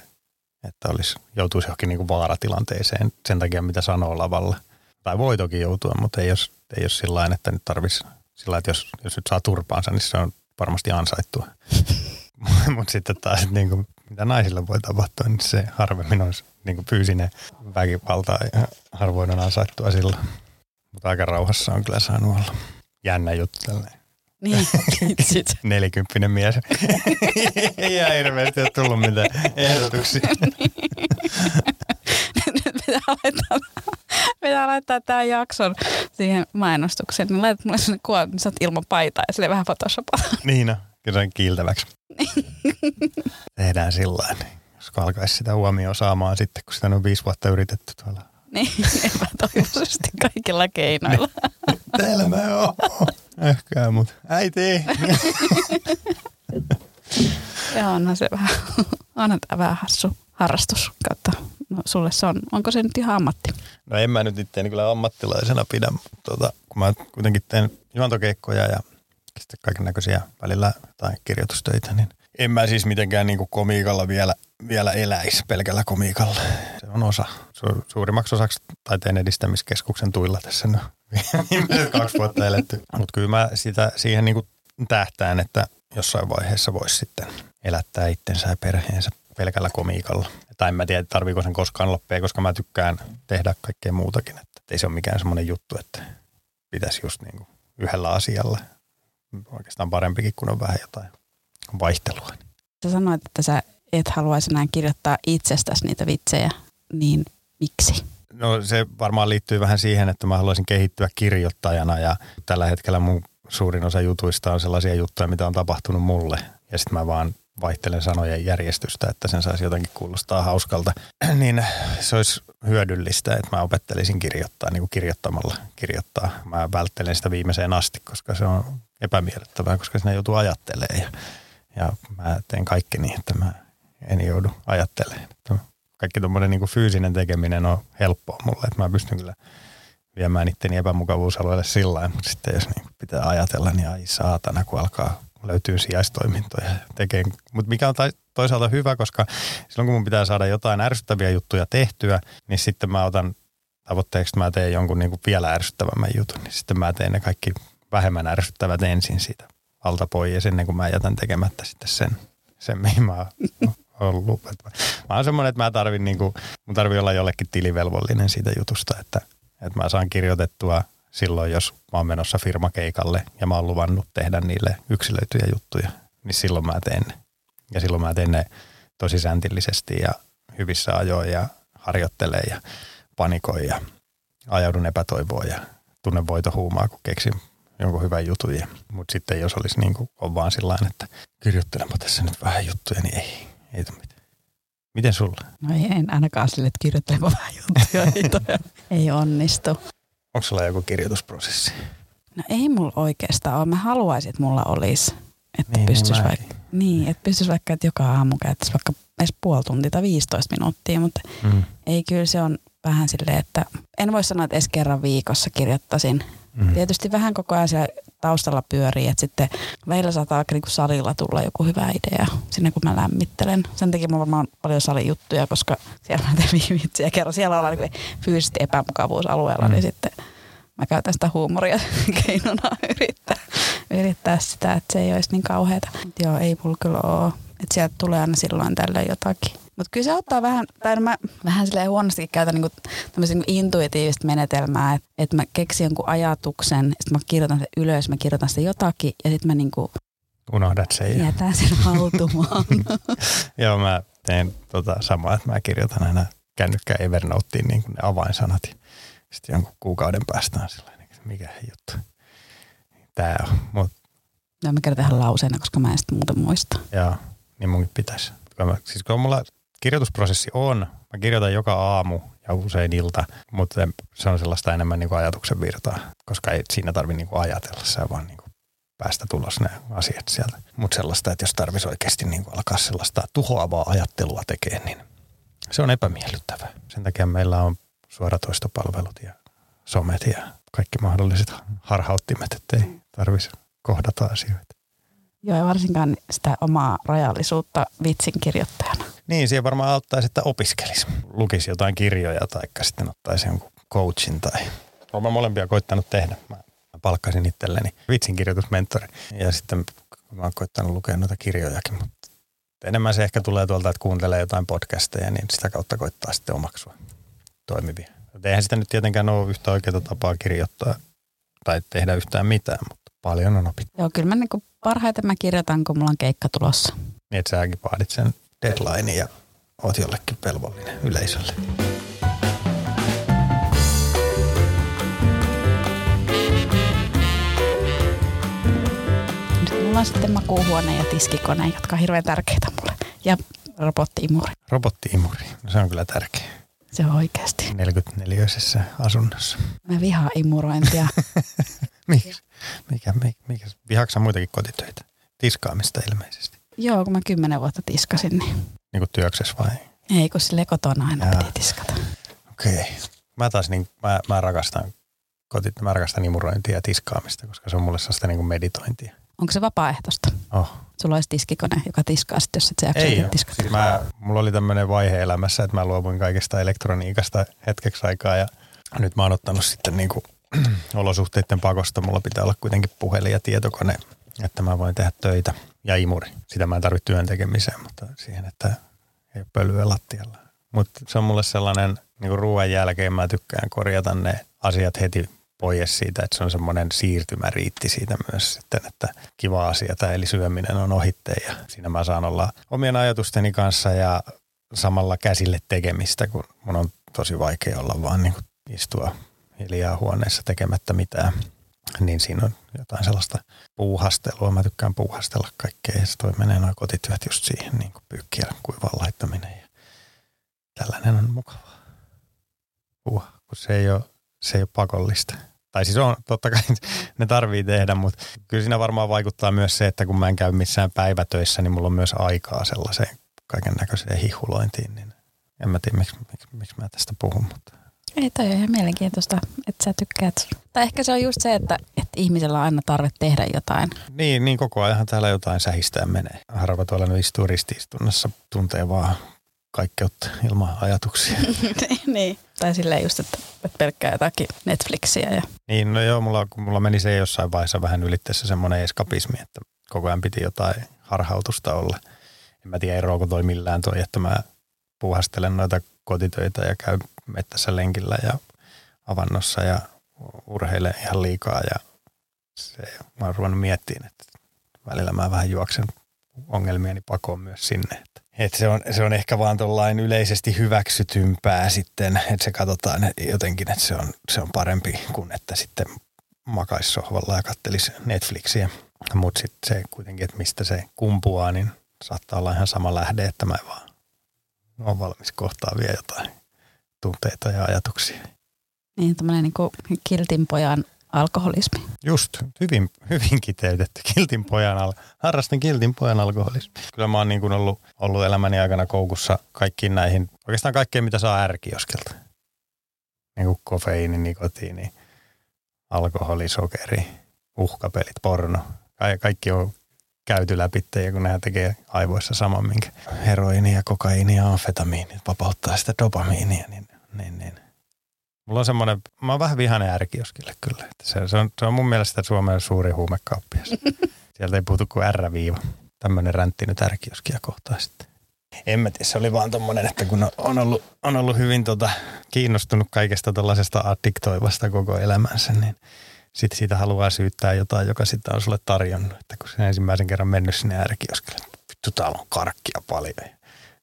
että olisi, joutuisi johonkin niin kuin vaaratilanteeseen sen takia, mitä sanoo lavalla. Tai voi toki joutua, mutta ei ole, ei ole sillä että nyt tarvitsisi sillä että jos, jos nyt saa turpaansa, niin se on varmasti ansaittua. mutta sitten taas, niin kuin, mitä naisille voi tapahtua, niin se harvemmin olisi niin kuin fyysinen väkivalta ja harvoin on ansaittua sillä. Mutta aika rauhassa on kyllä saanut olla. Jännä juttu tällainen niin, nelikymppinen mies. Ei ihan hirveästi ole tullut mitään ehdotuksia. nyt pitää laittaa, pitää laittaa tämä jakson siihen mainostukseen. Niin laitat mulle sinne kuvan, niin sä oot ilman paitaa ja sille vähän photoshopata. Niin no, kyllä se on kiiltäväksi. Tehdään sillä niin koska alkaisi sitä huomioon saamaan sitten, kun sitä on viisi vuotta yritetty tuolla. Niin, epätoivoisesti kaikilla keinoilla. Täällä mä oon. Ehkä, mutta äiti. Ja onhan se vähän, onhan tämä vähän hassu harrastus kautta. No, sulle se on, onko se nyt ihan ammatti? No en mä nyt itseäni kyllä ammattilaisena pidä, mutta tota, kun mä kuitenkin teen juontokeikkoja ja sitten kaiken näköisiä välillä tai kirjoitustöitä, niin en mä siis mitenkään niin komiikalla vielä, vielä eläisi pelkällä komiikalla. Se on osa, su, suurimmaksi osaksi taiteen edistämiskeskuksen tuilla tässä no, viimeiset kaksi vuotta eletty. Mutta kyllä mä sitä, siihen niin tähtään, että jossain vaiheessa voisi sitten elättää itsensä ja perheensä pelkällä komiikalla. Tai en mä tiedä, tarviiko sen koskaan loppua, koska mä tykkään tehdä kaikkea muutakin. Että ei se ole mikään semmoinen juttu, että pitäisi just niin yhdellä asialla. Oikeastaan parempikin, kun on vähän jotain vaihtelua. Sä sanoit, että sä et haluaisi enää kirjoittaa itsestäsi niitä vitsejä, niin miksi? No se varmaan liittyy vähän siihen, että mä haluaisin kehittyä kirjoittajana ja tällä hetkellä mun suurin osa jutuista on sellaisia juttuja, mitä on tapahtunut mulle. Ja sitten mä vaan vaihtelen sanojen järjestystä, että sen saisi jotenkin kuulostaa hauskalta. niin se olisi hyödyllistä, että mä opettelisin kirjoittaa, niin kuin kirjoittamalla kirjoittaa. Mä välttelen sitä viimeiseen asti, koska se on epämiellyttävää, koska sinä joutuu ajattelemaan. Ja, ja mä teen kaikki niin, että mä en joudu ajattelemaan. Kaikki tuommoinen niin fyysinen tekeminen on helppoa mulle, että mä pystyn kyllä viemään itteni epämukavuusalueelle sillä mutta sitten jos niin pitää ajatella, niin ai saatana, kun alkaa löytyy sijaistoimintoja tekee. Mutta mikä on toisaalta hyvä, koska silloin kun mun pitää saada jotain ärsyttäviä juttuja tehtyä, niin sitten mä otan tavoitteeksi, että mä teen jonkun niin kuin vielä ärsyttävämmän jutun, niin sitten mä teen ne kaikki vähemmän ärsyttävät ensin siitä alta pois ennen kuin mä jätän tekemättä sitten sen, sen mihin mä ollut. Mä oon semmoinen, että mä tarvin, niin kuin, mun tarvii olla jollekin tilivelvollinen siitä jutusta, että, että mä saan kirjoitettua silloin, jos mä oon menossa firmakeikalle ja mä oon luvannut tehdä niille yksilöityjä juttuja, niin silloin mä teen ne. Ja silloin mä teen ne tosi säntillisesti ja hyvissä ajoin ja harjoittelee ja panikoi ja ajaudun epätoivoon ja tunnen voitohuumaa, kun keksin jonkun hyvän jutun. Mutta sitten jos olisi niin kuin, on vaan sillä että kirjoittelenpa tässä nyt vähän juttuja, niin ei, ei tule mitään. Miten sulla? No ei, en ainakaan sille, että kirjoittelepa vähän juttuja. ei, toi, ei onnistu. Onko sulla joku kirjoitusprosessi? No ei mulla oikeastaan ole. Mä haluaisin, että mulla olisi. Että Niin, pystyisi niin vaikka, niin, että pystyisi vaikka, että joka aamu käyttäisi vaikka edes puoli tuntia tai 15 minuuttia, mutta Mm. ei kyllä se on vähän silleen, että en voi sanoa, että edes kerran viikossa kirjoittaisin. Mm. Tietysti vähän koko ajan siellä taustalla pyörii, että sitten välillä saattaa vaikka niinku salilla tulla joku hyvä idea sinne, kun mä lämmittelen. Sen takia mulla varmaan paljon salijuttuja, koska siellä mä teen viitsiä kerran. Siellä ollaan niinku fyysisesti epämukavuusalueella, Mm. niin sitten mä käytän sitä huumoria keinona yrittää, yrittää sitä, että se ei olisi niin kauheata. Mut joo, ei mulla kyllä ole. Että sieltä tulee aina silloin tällöin jotakin. Mutta kyllä se ottaa vähän, tai no mä vähän silleen huonosti käytän niinku tämmöistä niinku intuitiivista menetelmää, että et mä keksin jonkun ajatuksen, sitten mä kirjoitan sen ylös, mä kirjoitan sitä jotakin, ja sitten mä niinku Unohdat sen. Ja. jätän sen hautumaan. Joo, mä teen tota samaa, että mä kirjoitan aina kännykkä Evernoteen niin ne avainsanat. Sitten jonkun kuukauden päästä on sellainen, että mikä juttu. Tää on. Mut No mä kerron tähän lauseena, koska mä en sitä muuten muista. Joo, niin munkin pitäisi. Mä, siis kun mulla kirjoitusprosessi on, mä kirjoitan joka aamu ja usein ilta, mutta se on sellaista enemmän niin kuin ajatuksen virtaa, koska ei siinä tarvitse niin kuin ajatella, se vaan niin kuin päästä tulos ne asiat sieltä. Mutta sellaista, että jos tarvitsisi oikeasti niin kuin alkaa sellaista tuhoavaa ajattelua tekemään, niin se on epämiellyttävää. Sen takia meillä on suoratoistopalvelut ja somet ja kaikki mahdolliset harhauttimet, ettei tarvitsisi kohdata asioita. Joo, ja varsinkaan sitä omaa rajallisuutta vitsin kirjoittajana. Niin, siihen varmaan auttaisi, että opiskelisi. Lukisi jotain kirjoja tai sitten ottaisi jonkun coachin tai... Olen molempia koittanut tehdä. Mä palkkasin itselleni vitsinkirjoitusmentori ja sitten mä oon koittanut lukea noita kirjojakin, mutta enemmän se ehkä tulee tuolta, että kuuntelee jotain podcasteja, niin sitä kautta koittaa sitten omaksua toimivia. Eihän sitä nyt tietenkään ole yhtä oikeaa tapaa kirjoittaa tai tehdä yhtään mitään, mutta paljon on opittu. Joo, kyllä mä niin parhaiten mä kirjoitan, kun mulla on keikka tulossa. Niin, että säkin vaadit sen deadline ja oot jollekin velvollinen yleisölle. Nyt mulla on sitten makuuhuone ja tiskikone, jotka on hirveän tärkeitä mulle. Ja robottiimuri. Robottiimuri, no se on kyllä tärkeä. Se on oikeasti. 44 asunnossa. Mä vihaan imurointia. Miksi? Mikä, mikä, mikä? Vihaksa muitakin kotitöitä? Tiskaamista ilmeisesti. Joo, kun mä kymmenen vuotta tiskasin, niin... Niin kuin työksessä vai? Ei, kun sille kotona aina Jaa. piti tiskata. Okei. Okay. Mä taas niin, mä, mä rakastan kotit, mä rakastan imurointia ja tiskaamista, koska se on mulle sellaista niin kuin meditointia. Onko se vapaaehtoista? Oh. Sulla olisi tiskikone, joka tiskaa sitten, jos et sä Ei tiskata. Siis mä, mulla oli tämmöinen vaihe elämässä, että mä luovuin kaikesta elektroniikasta hetkeksi aikaa ja nyt mä oon ottanut sitten niin kuin olosuhteiden pakosta. Mulla pitää olla kuitenkin puhelin ja tietokone, että mä voin tehdä töitä ja imuri. Sitä mä en tarvitse työn tekemiseen, mutta siihen, että ei pölyä lattialla. Mutta se on mulle sellainen, niin ruoan jälkeen mä tykkään korjata ne asiat heti pois siitä, että se on semmoinen siirtymäriitti siitä myös sitten, että kiva asia tämä eli syöminen on ohitteen ja siinä mä saan olla omien ajatusteni kanssa ja samalla käsille tekemistä, kun mun on tosi vaikea olla vaan niin kuin istua hiljaa huoneessa tekemättä mitään. Niin siinä on jotain sellaista puuhastelua. Mä tykkään puuhastella kaikkea ja se toi menee noin kotityöt just siihen niin kuin pyykkiä kuivan laittaminen ja tällainen on mukavaa. Puuha, kun se ei ole, se ei ole pakollista. Tai siis on, totta kai ne tarvii tehdä, mutta kyllä siinä varmaan vaikuttaa myös se, että kun mä en käy missään päivätöissä, niin mulla on myös aikaa sellaiseen kaiken näköiseen hihulointiin. Niin en mä tiedä, miksi, miksi, miksi mä tästä puhun, mutta ei toi ihan mielenkiintoista, että sä tykkäät. Tai ehkä se on just se, että, että ihmisellä on aina tarve tehdä jotain. Niin, niin koko ajan täällä jotain sähistää menee. Harva tuolla nyt istuu ristiistunnassa, tuntee vaan kaikkeutta ilman ajatuksia. niin, tai silleen just, että, että pelkkää jotakin Netflixiä. Ja... Niin, no joo, mulla, mulla meni se jossain vaiheessa vähän ylittäessä semmoinen eskapismi, että koko ajan piti jotain harhautusta olla. En mä tiedä, eroako toi millään toi, että mä puuhastelen noita kotitöitä ja käy mettässä lenkillä ja avannossa ja urheilen ihan liikaa ja se, mä oon ruvennut miettimään, että välillä mä vähän juoksen ongelmieni pakoon myös sinne. Että, että se, on, se on ehkä vaan tuollain yleisesti hyväksytympää sitten, että se katsotaan jotenkin, että se on, se on parempi kuin että sitten makaisi sohvalla ja kattelisi Netflixiä. Mutta sitten se kuitenkin, että mistä se kumpuaa, niin saattaa olla ihan sama lähde, että mä vaan on valmis kohtaa vielä jotain tunteita ja ajatuksia. Niin, tämmöinen niin kiltin pojan alkoholismi. Just, hyvin, hyvin kiteytetty. Kiltin pojan, al- harrastan kiltin pojan alkoholismi. Kyllä mä oon niin kuin ollut, ollut elämäni aikana koukussa kaikkiin näihin, oikeastaan kaikkeen mitä saa ärkioskelta. Niin kuin kofeiini, nikotiini, alkoholi, sokeri, uhkapelit, porno. Kaikki on käyty läpi, ja kun nehän tekee aivoissa saman, minkä heroini ja kokaiini ja amfetamiini vapauttaa sitä dopamiinia, niin, niin, niin. Mulla on semmoinen, mä oon vähän vihainen ärkioskille kyllä. Että se, se, on, se on mun mielestä Suomen suuri huumekauppias. Sieltä ei puhutu kuin R-viiva. Tämmöinen räntti nyt ärkioskia kohtaa sitten. En mä tiedä, se oli vaan tommonen, että kun on ollut, on ollut hyvin tota, kiinnostunut kaikesta tällaisesta addiktoivasta koko elämänsä, niin sitten siitä haluaa syyttää jotain, joka sitten on sulle tarjonnut. Että kun se ensimmäisen kerran mennyt sinne ärkioskelle, että vittu täällä on karkkia paljon.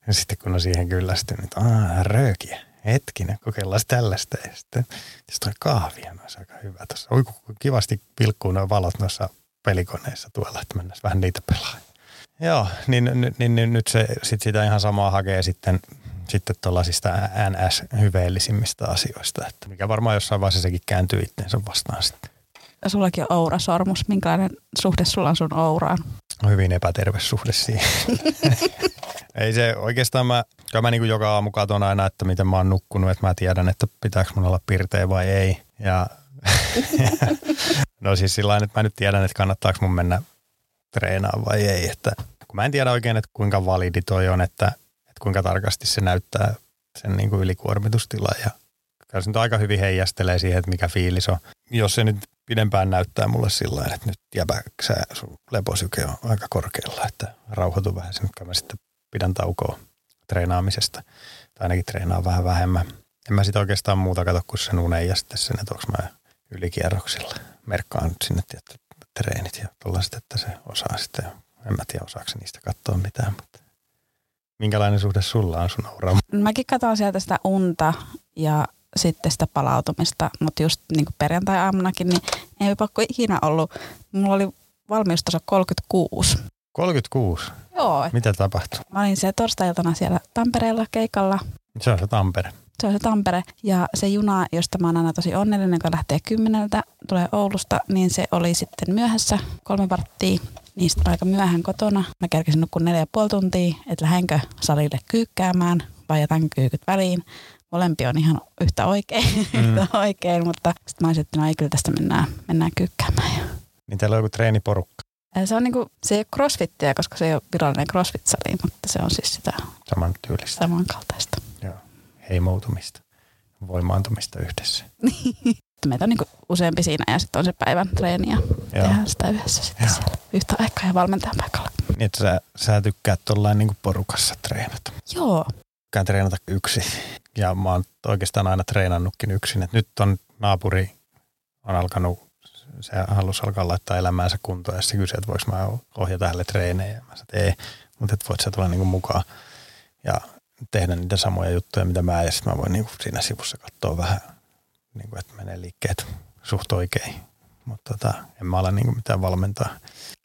Ja sitten kun on siihen kyllästynyt, että aah, röökiä, hetkinen, kokeillaan tällaista. Ja sitten, sitten toi kahvia, no se aika hyvä tuossa. Oi, kivasti vilkkuu nuo valot noissa pelikoneissa tuolla, että mennään vähän niitä pelaa. Joo, niin, niin, niin, niin nyt se sit sitä ihan samaa hakee sitten sitten tuollaisista NS-hyveellisimmistä asioista, että mikä varmaan jossain vaiheessa sekin kääntyy itseensä vastaan sitten. Sullakin on ourasormus. Minkälainen suhde sulla on sun ouraan? Hyvin epäterve suhde siihen. Ei se oikeastaan mä, mä niin kuin joka aamu katon aina, että miten mä oon nukkunut, että mä tiedän, että pitääkö mun olla pirteä vai ei. Ja no siis sillä että mä nyt tiedän, että kannattaako mun mennä treenaamaan vai ei. Että, kun mä en tiedä oikein, että kuinka validi toi on, että, että kuinka tarkasti se näyttää sen niin kuin ylikuormitustila ja se nyt aika hyvin heijastelee siihen, että mikä fiilis on. Jos se nyt pidempään näyttää mulle sillä että nyt jäbäksä sun leposyke on aika korkealla, että rauhoitu vähän sen, mä sitten pidän taukoa treenaamisesta. Tai ainakin treenaa vähän vähemmän. En mä sitten oikeastaan muuta katso kuin sen unen ja sitten sen, että onko mä ylikierroksilla. Merkkaan sinne tietty treenit ja tollaiset, että se osaa sitten. En mä tiedä, osaako niistä katsoa mitään, mutta minkälainen suhde sulla on sun auraan? Mäkin katson sieltä sitä unta ja sitten sitä palautumista, mutta just niin kuin perjantai-aamunakin, niin ei pakko ikinä ollut. Mulla oli valmiustaso 36. 36? Joo. Mitä tapahtui? Mä olin siellä torstai siellä Tampereella keikalla. Se on se Tampere. Se on se Tampere. Ja se juna, josta mä oon aina tosi onnellinen, joka lähtee kymmeneltä, tulee Oulusta, niin se oli sitten myöhässä kolme varttia. Niistä aika myöhään kotona. Mä kerkesin nukkua neljä ja puoli tuntia, että lähdenkö salille kyykkäämään vai jätän kyykyt väliin. Molempi on ihan yhtä oikein, mm. yhtä oikein mutta sitten mä olisin, että no ei kyllä tästä mennään, mennään kyykkäämään. Niin teillä on joku treeniporukka? Se on niinku, se ei ole crossfittiä, koska se ei ole virallinen crossfit-sali, mutta se on siis sitä Saman tyylistä. samankaltaista. Joo, heimoutumista, voimaantumista yhdessä. Meitä on niinku useampi siinä ja sitten on se päivän treeni ja Joo. tehdään sitä yhdessä sitten yhtä aikaa ja valmentajan paikalla. Niin, että sä, sä tykkäät tuollain niinku porukassa treenata. Joo. Tykkään treenata yksin ja mä oon oikeastaan aina treenannutkin yksin. Et nyt on naapuri on alkanut se halusi alkaa laittaa elämäänsä kuntoon ja se kysyi, että voiko mä ohjata hänelle treenejä. Mä sanoin, että ei, mutta et voit sä tulla niinku mukaan ja tehdä niitä samoja juttuja, mitä mä ja sitten mä voin niinku siinä sivussa katsoa vähän, niinku, että menee liikkeet suht oikein. Mutta tota, en mä ala niinku mitään valmentaa.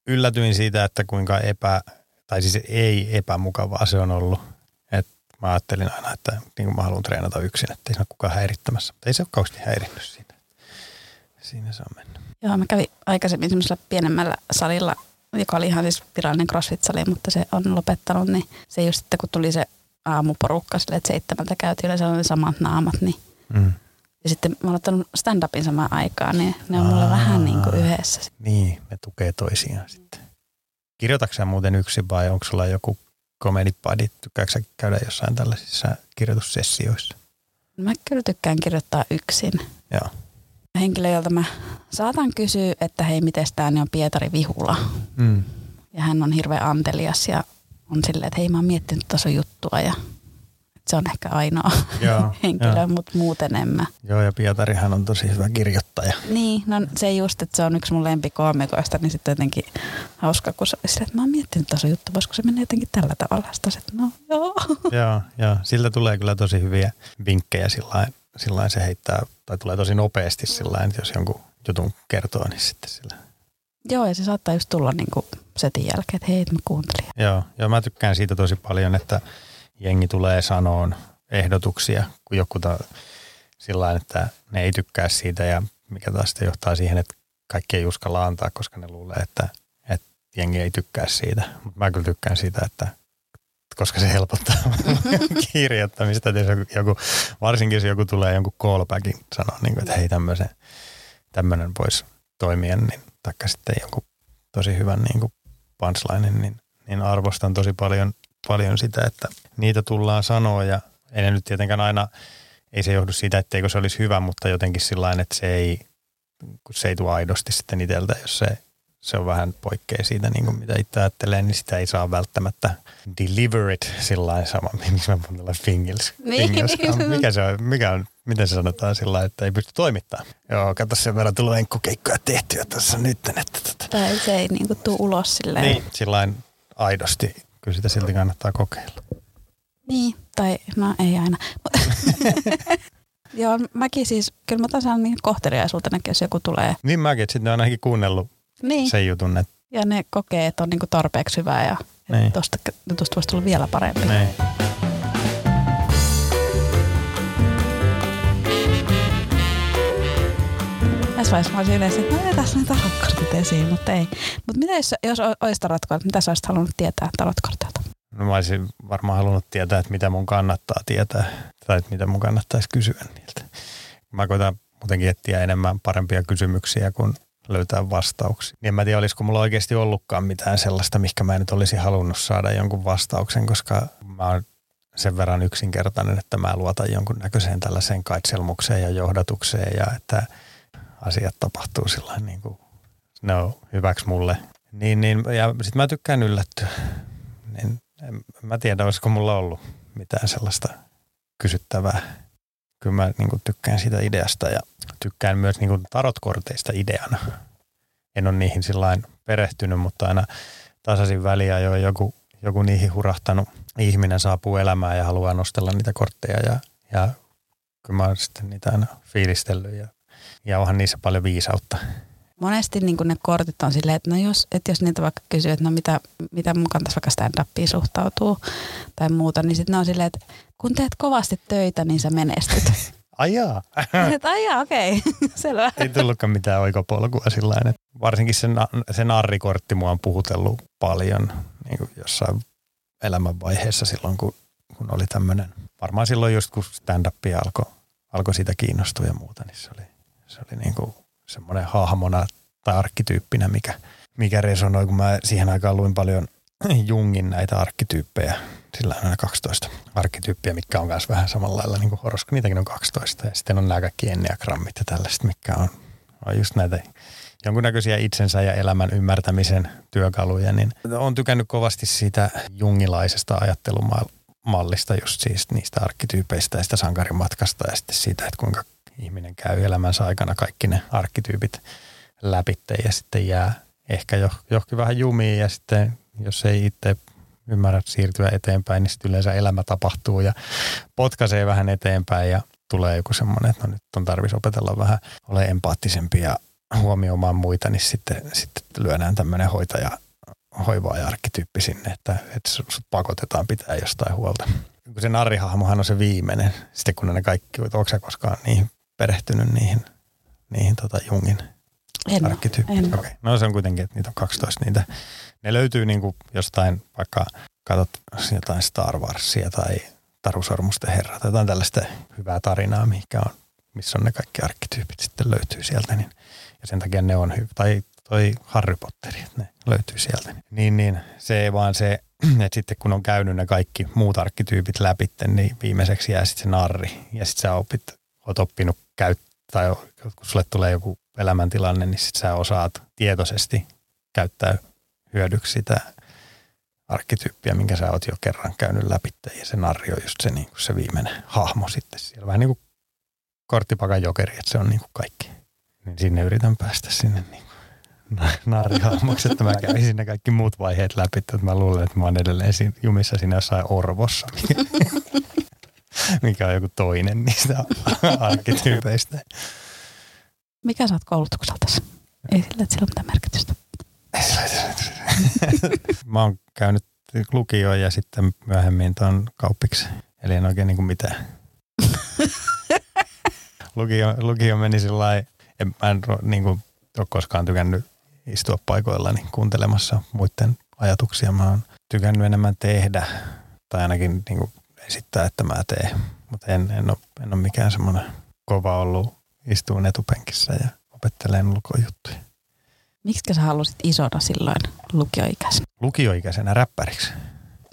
Yllätyin siitä, että kuinka epä, tai siis ei epämukavaa se on ollut. Mä ajattelin aina, että niin mä haluan treenata yksin, että ei se ole kukaan häirittämässä. Mutta ei se ole kauheasti häirinnyt siinä. Siinä se on mennyt. Joo, mä kävin aikaisemmin semmoisella pienemmällä salilla, joka oli ihan siis virallinen CrossFit-sali, mutta se on lopettanut, niin se just sitten kun tuli se aamuporukka sille, että seitsemältä käytiin ja siellä oli samat naamat, niin mm. Ja sitten mä oon ottanut stand-upin samaan aikaan, niin ne on Aa, mulle vähän niin kuin yhdessä. Niin, me tukee toisiaan sitten. Kirjoitatko muuten yksin vai onko sulla joku komedipadi? Tykkääkö käydä jossain tällaisissa kirjoitussessioissa? Mä kyllä tykkään kirjoittaa yksin. Joo henkilö, jolta mä saatan kysyä, että hei, miten tämä niin on Pietari Vihula. Mm. Ja hän on hirveän antelias ja on silleen, että hei, mä oon miettinyt tuossa juttua ja se on ehkä ainoa joo, henkilö, joo. mutta muuten en mä. Joo, ja Pietarihan on tosi hyvä kirjoittaja. Niin, no se just, että se on yksi mun lempikoomikoista, niin sitten jotenkin hauska, kun se että mä oon miettinyt tuossa juttu, voisiko se mennä jotenkin tällä tavalla. Sitten että no joo. joo, joo, siltä tulee kyllä tosi hyviä vinkkejä sillä sillä se heittää, tai tulee tosi nopeasti sillä että jos jonkun jutun kertoo, niin sitten sillä. Joo, ja se saattaa just tulla niin kuin setin jälkeen, että hei, mä kuuntelin. Joo, joo, mä tykkään siitä tosi paljon, että jengi tulee sanoon ehdotuksia, kun joku ta, sillä että ne ei tykkää siitä ja mikä taas sitten johtaa siihen, että kaikki ei uskalla antaa, koska ne luulee, että, että jengi ei tykkää siitä. Mutta mä kyllä tykkään siitä, että koska se helpottaa kirjoittamista. Jos joku, joku, varsinkin jos joku tulee jonkun callbackin sanoa, niin että hei tämmöisen, tämmöinen voisi toimia, niin taikka sitten jonkun tosi hyvän niin punchline, niin, niin arvostan tosi paljon, paljon sitä, että niitä tullaan sanoa ja ei ne nyt tietenkään aina, ei se johdu siitä, etteikö se olisi hyvä, mutta jotenkin sillä että se ei, kun se ei tule aidosti sitten itseltä, jos se se on vähän poikkea siitä, niin kuin mitä itse ajattelee, niin sitä ei saa välttämättä deliver it sillä sama, miksi mä puhun fingils. Niin. Mikä se on, mikä on, miten se sanotaan sillä että ei pysty toimittamaan. Joo, kato sen verran tullut enkkukeikkoja tehtyä tässä nyt. Että, tota. Tai se ei niin kuin tule ulos silleen. Niin, sillä aidosti. Kyllä sitä silti kannattaa kokeilla. Niin, tai no ei aina. Joo, mäkin siis, kyllä mä tasan niin kohteliaisuutena, jos joku tulee. Niin mäkin, että sitten on ainakin kuunnellut Niin, sen jutun, että ja ne kokee, että on niinku tarpeeksi hyvää ja Niin. tuosta jutusta voisi tulla vielä parempi. niin. Tässä vaiheessa mä olisin yleensä, että no ei tässä ne tarotkortit esiin, mutta ei. Mutta mitä jos, jos olisi tarotkortit, mitä sä olisit halunnut tietää tarotkortilta? No mä olisin varmaan halunnut tietää, että mitä mun kannattaa tietää tai että mitä mun kannattaisi kysyä niiltä. Mä koitan muutenkin etsiä enemmän parempia kysymyksiä kuin löytää vastauksia. Niin en mä tiedä, olisiko mulla oikeasti ollutkaan mitään sellaista, mihinkä mä nyt olisi halunnut saada jonkun vastauksen, koska mä oon sen verran yksinkertainen, että mä luotan jonkun näköiseen tällaiseen kaitselmukseen ja johdatukseen ja että asiat tapahtuu sillä niin kuin ne on hyväksi mulle. Niin, niin, ja sit mä tykkään yllättyä. Niin, en, mä tiedä, olisiko mulla ollut mitään sellaista kysyttävää. Kyllä mä niin kuin, tykkään siitä ideasta ja tykkään myös niin kuin, tarotkorteista ideana. En ole niihin sillain perehtynyt, mutta aina tasaisin väliä jo joku, joku niihin hurahtanut ihminen saapuu elämään ja haluaa nostella niitä kortteja ja, ja kyllä mä oon sitten niitä aina fiilistellyt ja, ja onhan niissä paljon viisautta. Monesti niin ne kortit on silleen, että no jos, että jos niitä vaikka kysyy, että no mitä, mitä mun kannattaisi vaikka stand-upiin suhtautuu tai muuta, niin sitten ne on silleen, että kun teet kovasti töitä, niin sä menestyt. Ai jaa. että ai jaa, okei, selvä. Ei tullutkaan mitään oikopolkua sillä lailla. Varsinkin se, na- se narrikortti mua on puhutellut paljon niin kuin jossain elämänvaiheessa silloin, kun, kun oli tämmöinen. Varmaan silloin just kun stand-up alkoi alko siitä kiinnostua ja muuta, niin se oli, se oli niin kuin semmoinen hahmona tai arkkityyppinä, mikä, mikä resonoi, kun mä siihen aikaan luin paljon Jungin näitä arkkityyppejä. Sillä on aina 12 arkkityyppiä, mikä on myös vähän samalla lailla niin kuin horosko. Niitäkin on 12. Ja sitten on nämä kaikki enneagrammit ja tällaiset, mikä on, on just näitä jonkunnäköisiä itsensä ja elämän ymmärtämisen työkaluja. Niin olen tykännyt kovasti siitä jungilaisesta ajattelumallista, just siis niistä arkkityypeistä ja sitä sankarimatkasta ja sitten siitä, että kuinka ihminen käy elämänsä aikana kaikki ne arkkityypit läpitte ja sitten jää ehkä jo, johonkin vähän jumiin ja sitten jos ei itse ymmärrä siirtyä eteenpäin, niin sitten yleensä elämä tapahtuu ja potkaisee vähän eteenpäin ja tulee joku semmoinen, että no nyt on tarvitsisi opetella vähän ole empaattisempi ja huomioimaan muita, niin sitten, sitten lyödään tämmöinen hoitaja, hoivaaja arkkityyppi sinne, että, että sut pakotetaan pitää jostain huolta. Kun se narrihahmohan on se viimeinen, sitten kun ne kaikki, onko sä koskaan niihin perehtynyt niihin, niihin tota Jungin En oo, arkkityyppi. en oo. Okay. No se on kuitenkin, että niitä on 12 niitä. Ne löytyy niin kuin jostain, vaikka katsot jotain Star Warsia tai Taru Sormusten herra tai jotain tällaista hyvää tarinaa, mikä on, missä on ne kaikki arkkityypit sitten löytyy sieltä. Niin, ja sen takia ne on hyvä. Tai toi Harry Potteri, että ne löytyy sieltä. Niin, niin se vaan se, että sitten kun on käynyt ne kaikki muut arkkityypit läpi, niin viimeiseksi jää sitten se narri. Ja sitten sä opit, oot oppinut käyttää, tai kun sulle tulee joku elämäntilanne, niin sit sä osaat tietoisesti käyttää hyödyksi sitä arkkityyppiä, minkä sä oot jo kerran käynyt läpi. Ja se narri on just se, niin kuin se viimeinen hahmo sitten siellä. Vähän niin kuin korttipakan jokeri, että se on niin kuin kaikki. Niin sinne yritän päästä sinne niin kuin na- narrihahmoksi, että mä kävin sinne kaikki muut vaiheet läpi. Että mä luulen, että mä oon edelleen jumissa siinä jossain orvossa, mikä on joku toinen niistä arkkityypeistä. Mikä oot koulutukselta? Ei sillä, että sillä on mitään merkitystä. Mä oon käynyt lukioon ja sitten myöhemmin tuon kauppiksi. Eli en oikein niin kuin mitään. lukio, lukio meni sillä lailla, en, mä en niin kuin, ole koskaan tykännyt istua paikoillani kuuntelemassa muiden ajatuksia. Mä oon tykännyt enemmän tehdä tai ainakin niin kuin esittää, että mä teen. Mutta en, en, ole, en ole mikään semmoinen kova ollut istuun etupenkissä ja opettelen ulkojuttuja. Miksi sä halusit isona silloin lukioikäisenä? Lukioikäisenä räppäriksi.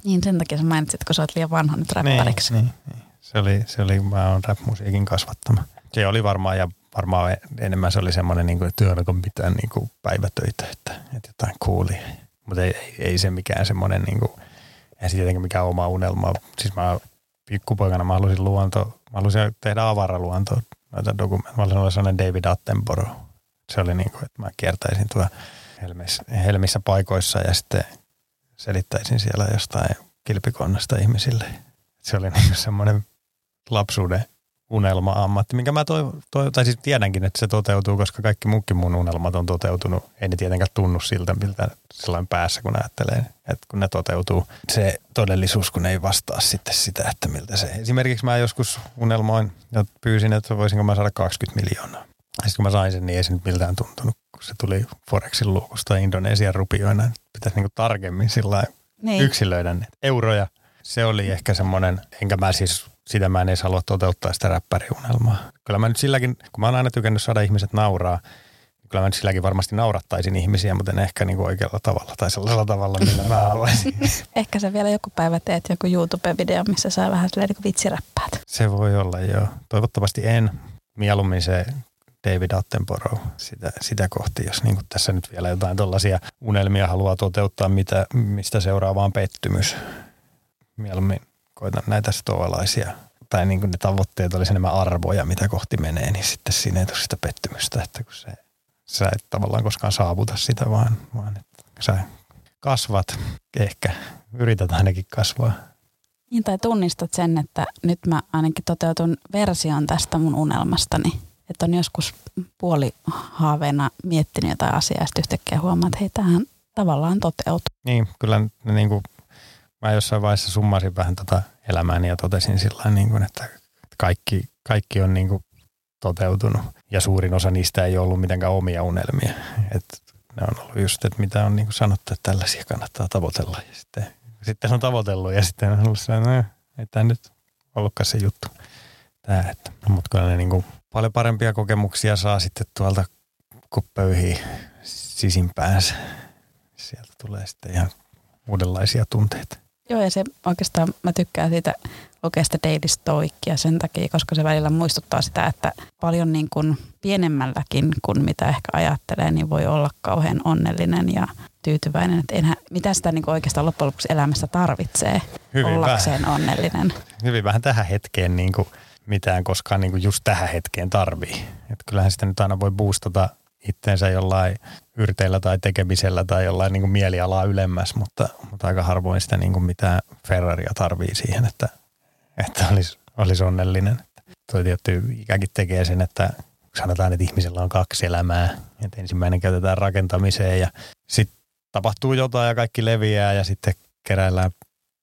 Niin sen takia sä mainitsit, kun sä oot liian vanha nyt räppäriksi. Niin, niin, niin. Se oli, se oli, mä oon rap-musiikin kasvattama. Se oli varmaan, ja varmaan enemmän se oli semmoinen, niin kuin, että työn pitää niin kuin päivätöitä, että, että jotain kuulia. Mutta ei, ei, ei, se mikään semmoinen, niin kuin, ei se tietenkään mikään oma unelma. Siis mä pikkupoikana mä halusin luonto, mä halusin tehdä avaraluontoa, noita dokumentteja. Mä halusin olla sellainen David Attenborough. Se oli niin kuin, että mä kiertäisin tuolla helmissä, helmissä paikoissa ja sitten selittäisin siellä jostain kilpikonnasta ihmisille. Se oli niin semmoinen lapsuuden unelma-ammatti, minkä mä toi, toi, tai siis tiedänkin, että se toteutuu, koska kaikki muutkin mun unelmat on toteutunut. Ei ne tietenkään tunnu siltä, miltä sellainen päässä, kun ajattelee, että kun ne toteutuu. Se todellisuus, kun ei vastaa sitten sitä, että miltä se. Esimerkiksi mä joskus unelmoin ja pyysin, että voisinko mä saada 20 miljoonaa. Sitten kun mä sain sen, niin ei se nyt miltään tuntunut, kun se tuli Forexin luukusta Indonesian rupioina. Pitäisi niinku tarkemmin sillä niin. yksilöidä ne euroja. Se oli ehkä semmoinen, enkä mä siis sitä mä en edes halua toteuttaa sitä räppäriunelmaa. Kyllä mä nyt silläkin, kun mä oon aina tykännyt saada ihmiset nauraa, niin kyllä mä nyt silläkin varmasti naurattaisin ihmisiä, mutta en ehkä niin kuin oikealla tavalla tai sellaisella tavalla, millä mä haluaisin. ehkä sä vielä joku päivä teet joku YouTube-video, missä sä vähän silleen niin vitsiräppäät. Se voi olla, joo. Toivottavasti en. Mieluummin se David Attenborough sitä, sitä kohti, jos niin tässä nyt vielä jotain tuollaisia unelmia haluaa toteuttaa, mitä, mistä seuraa vaan pettymys. Mieluummin koitan näitä stoalaisia, tai niin kuin ne tavoitteet olisi enemmän arvoja, mitä kohti menee, niin sitten siinä ei tule sitä pettymystä, että kun se, sä et tavallaan koskaan saavuta sitä, vaan, vaan että sä kasvat ehkä, yrität ainakin kasvaa. Niin, tai tunnistat sen, että nyt mä ainakin toteutun version tästä mun unelmastani. Että on joskus puoli haaveena miettinyt jotain asiaa ja sitten yhtäkkiä huomaa, että hei, tämähän tavallaan toteutuu. Niin, kyllä ne niin kuin mä jossain vaiheessa summasin vähän tätä tota elämääni ja totesin sillä niin kuin, että kaikki, kaikki on niin kuin toteutunut ja suurin osa niistä ei ollut mitenkään omia unelmia. Et ne on ollut just, että mitä on niin kuin sanottu, että tällaisia kannattaa tavoitella ja sitten, sitten on tavoitellut ja sitten on ollut sellainen, no, ei tämä nyt ollutkaan se juttu. Tämä, että, no, mutta kyllä ne niin kuin paljon parempia kokemuksia saa sitten tuolta, kun pöyhii sisimpäänsä. Sieltä tulee sitten ihan uudenlaisia tunteita. Joo, ja se oikeastaan mä tykkään siitä oikeasta Daily Stoicia sen takia, koska se välillä muistuttaa sitä, että paljon niin kuin pienemmälläkin kuin mitä ehkä ajattelee, niin voi olla kauhean onnellinen ja tyytyväinen. Että enhän, mitä sitä niin kuin oikeastaan loppujen lopuksi elämässä tarvitsee Hyvin ollakseen vähän. onnellinen. Hyvin vähän tähän hetkeen niin kuin mitään koskaan niin kuin just tähän hetkeen tarvii. Että kyllähän sitä nyt aina voi boostata itteensä jollain yrteillä tai tekemisellä tai jollain niin kuin mielialaa ylemmäs, mutta, mutta aika harvoin sitä niin kuin mitään Ferraria tarvii siihen, että, että olisi, olisi onnellinen. Tuo tietty ikäkin tekee sen, että sanotaan, että ihmisellä on kaksi elämää, että ensimmäinen käytetään rakentamiseen ja sitten tapahtuu jotain ja kaikki leviää ja sitten keräillään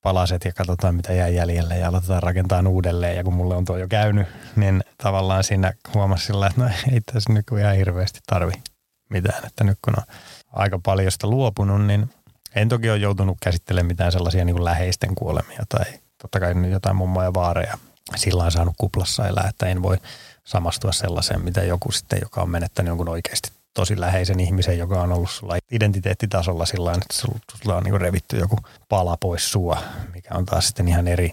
palaset ja katsotaan mitä jää jäljelle ja aloitetaan rakentaa uudelleen. Ja kun mulle on tuo jo käynyt, niin tavallaan siinä huomasi sillä, että no ei tässä ihan hirveästi tarvi mitään. Että nyt kun on aika paljon sitä luopunut, niin en toki ole joutunut käsittelemään mitään sellaisia niin kuin läheisten kuolemia tai totta kai jotain mummoja ja vaareja sillä on saanut kuplassa elää, että en voi samastua sellaiseen, mitä joku sitten, joka on menettänyt jonkun oikeasti tosi läheisen ihmisen, joka on ollut sulla identiteettitasolla sillä että sulla on niin revitty joku pala pois sua, mikä on taas sitten ihan eri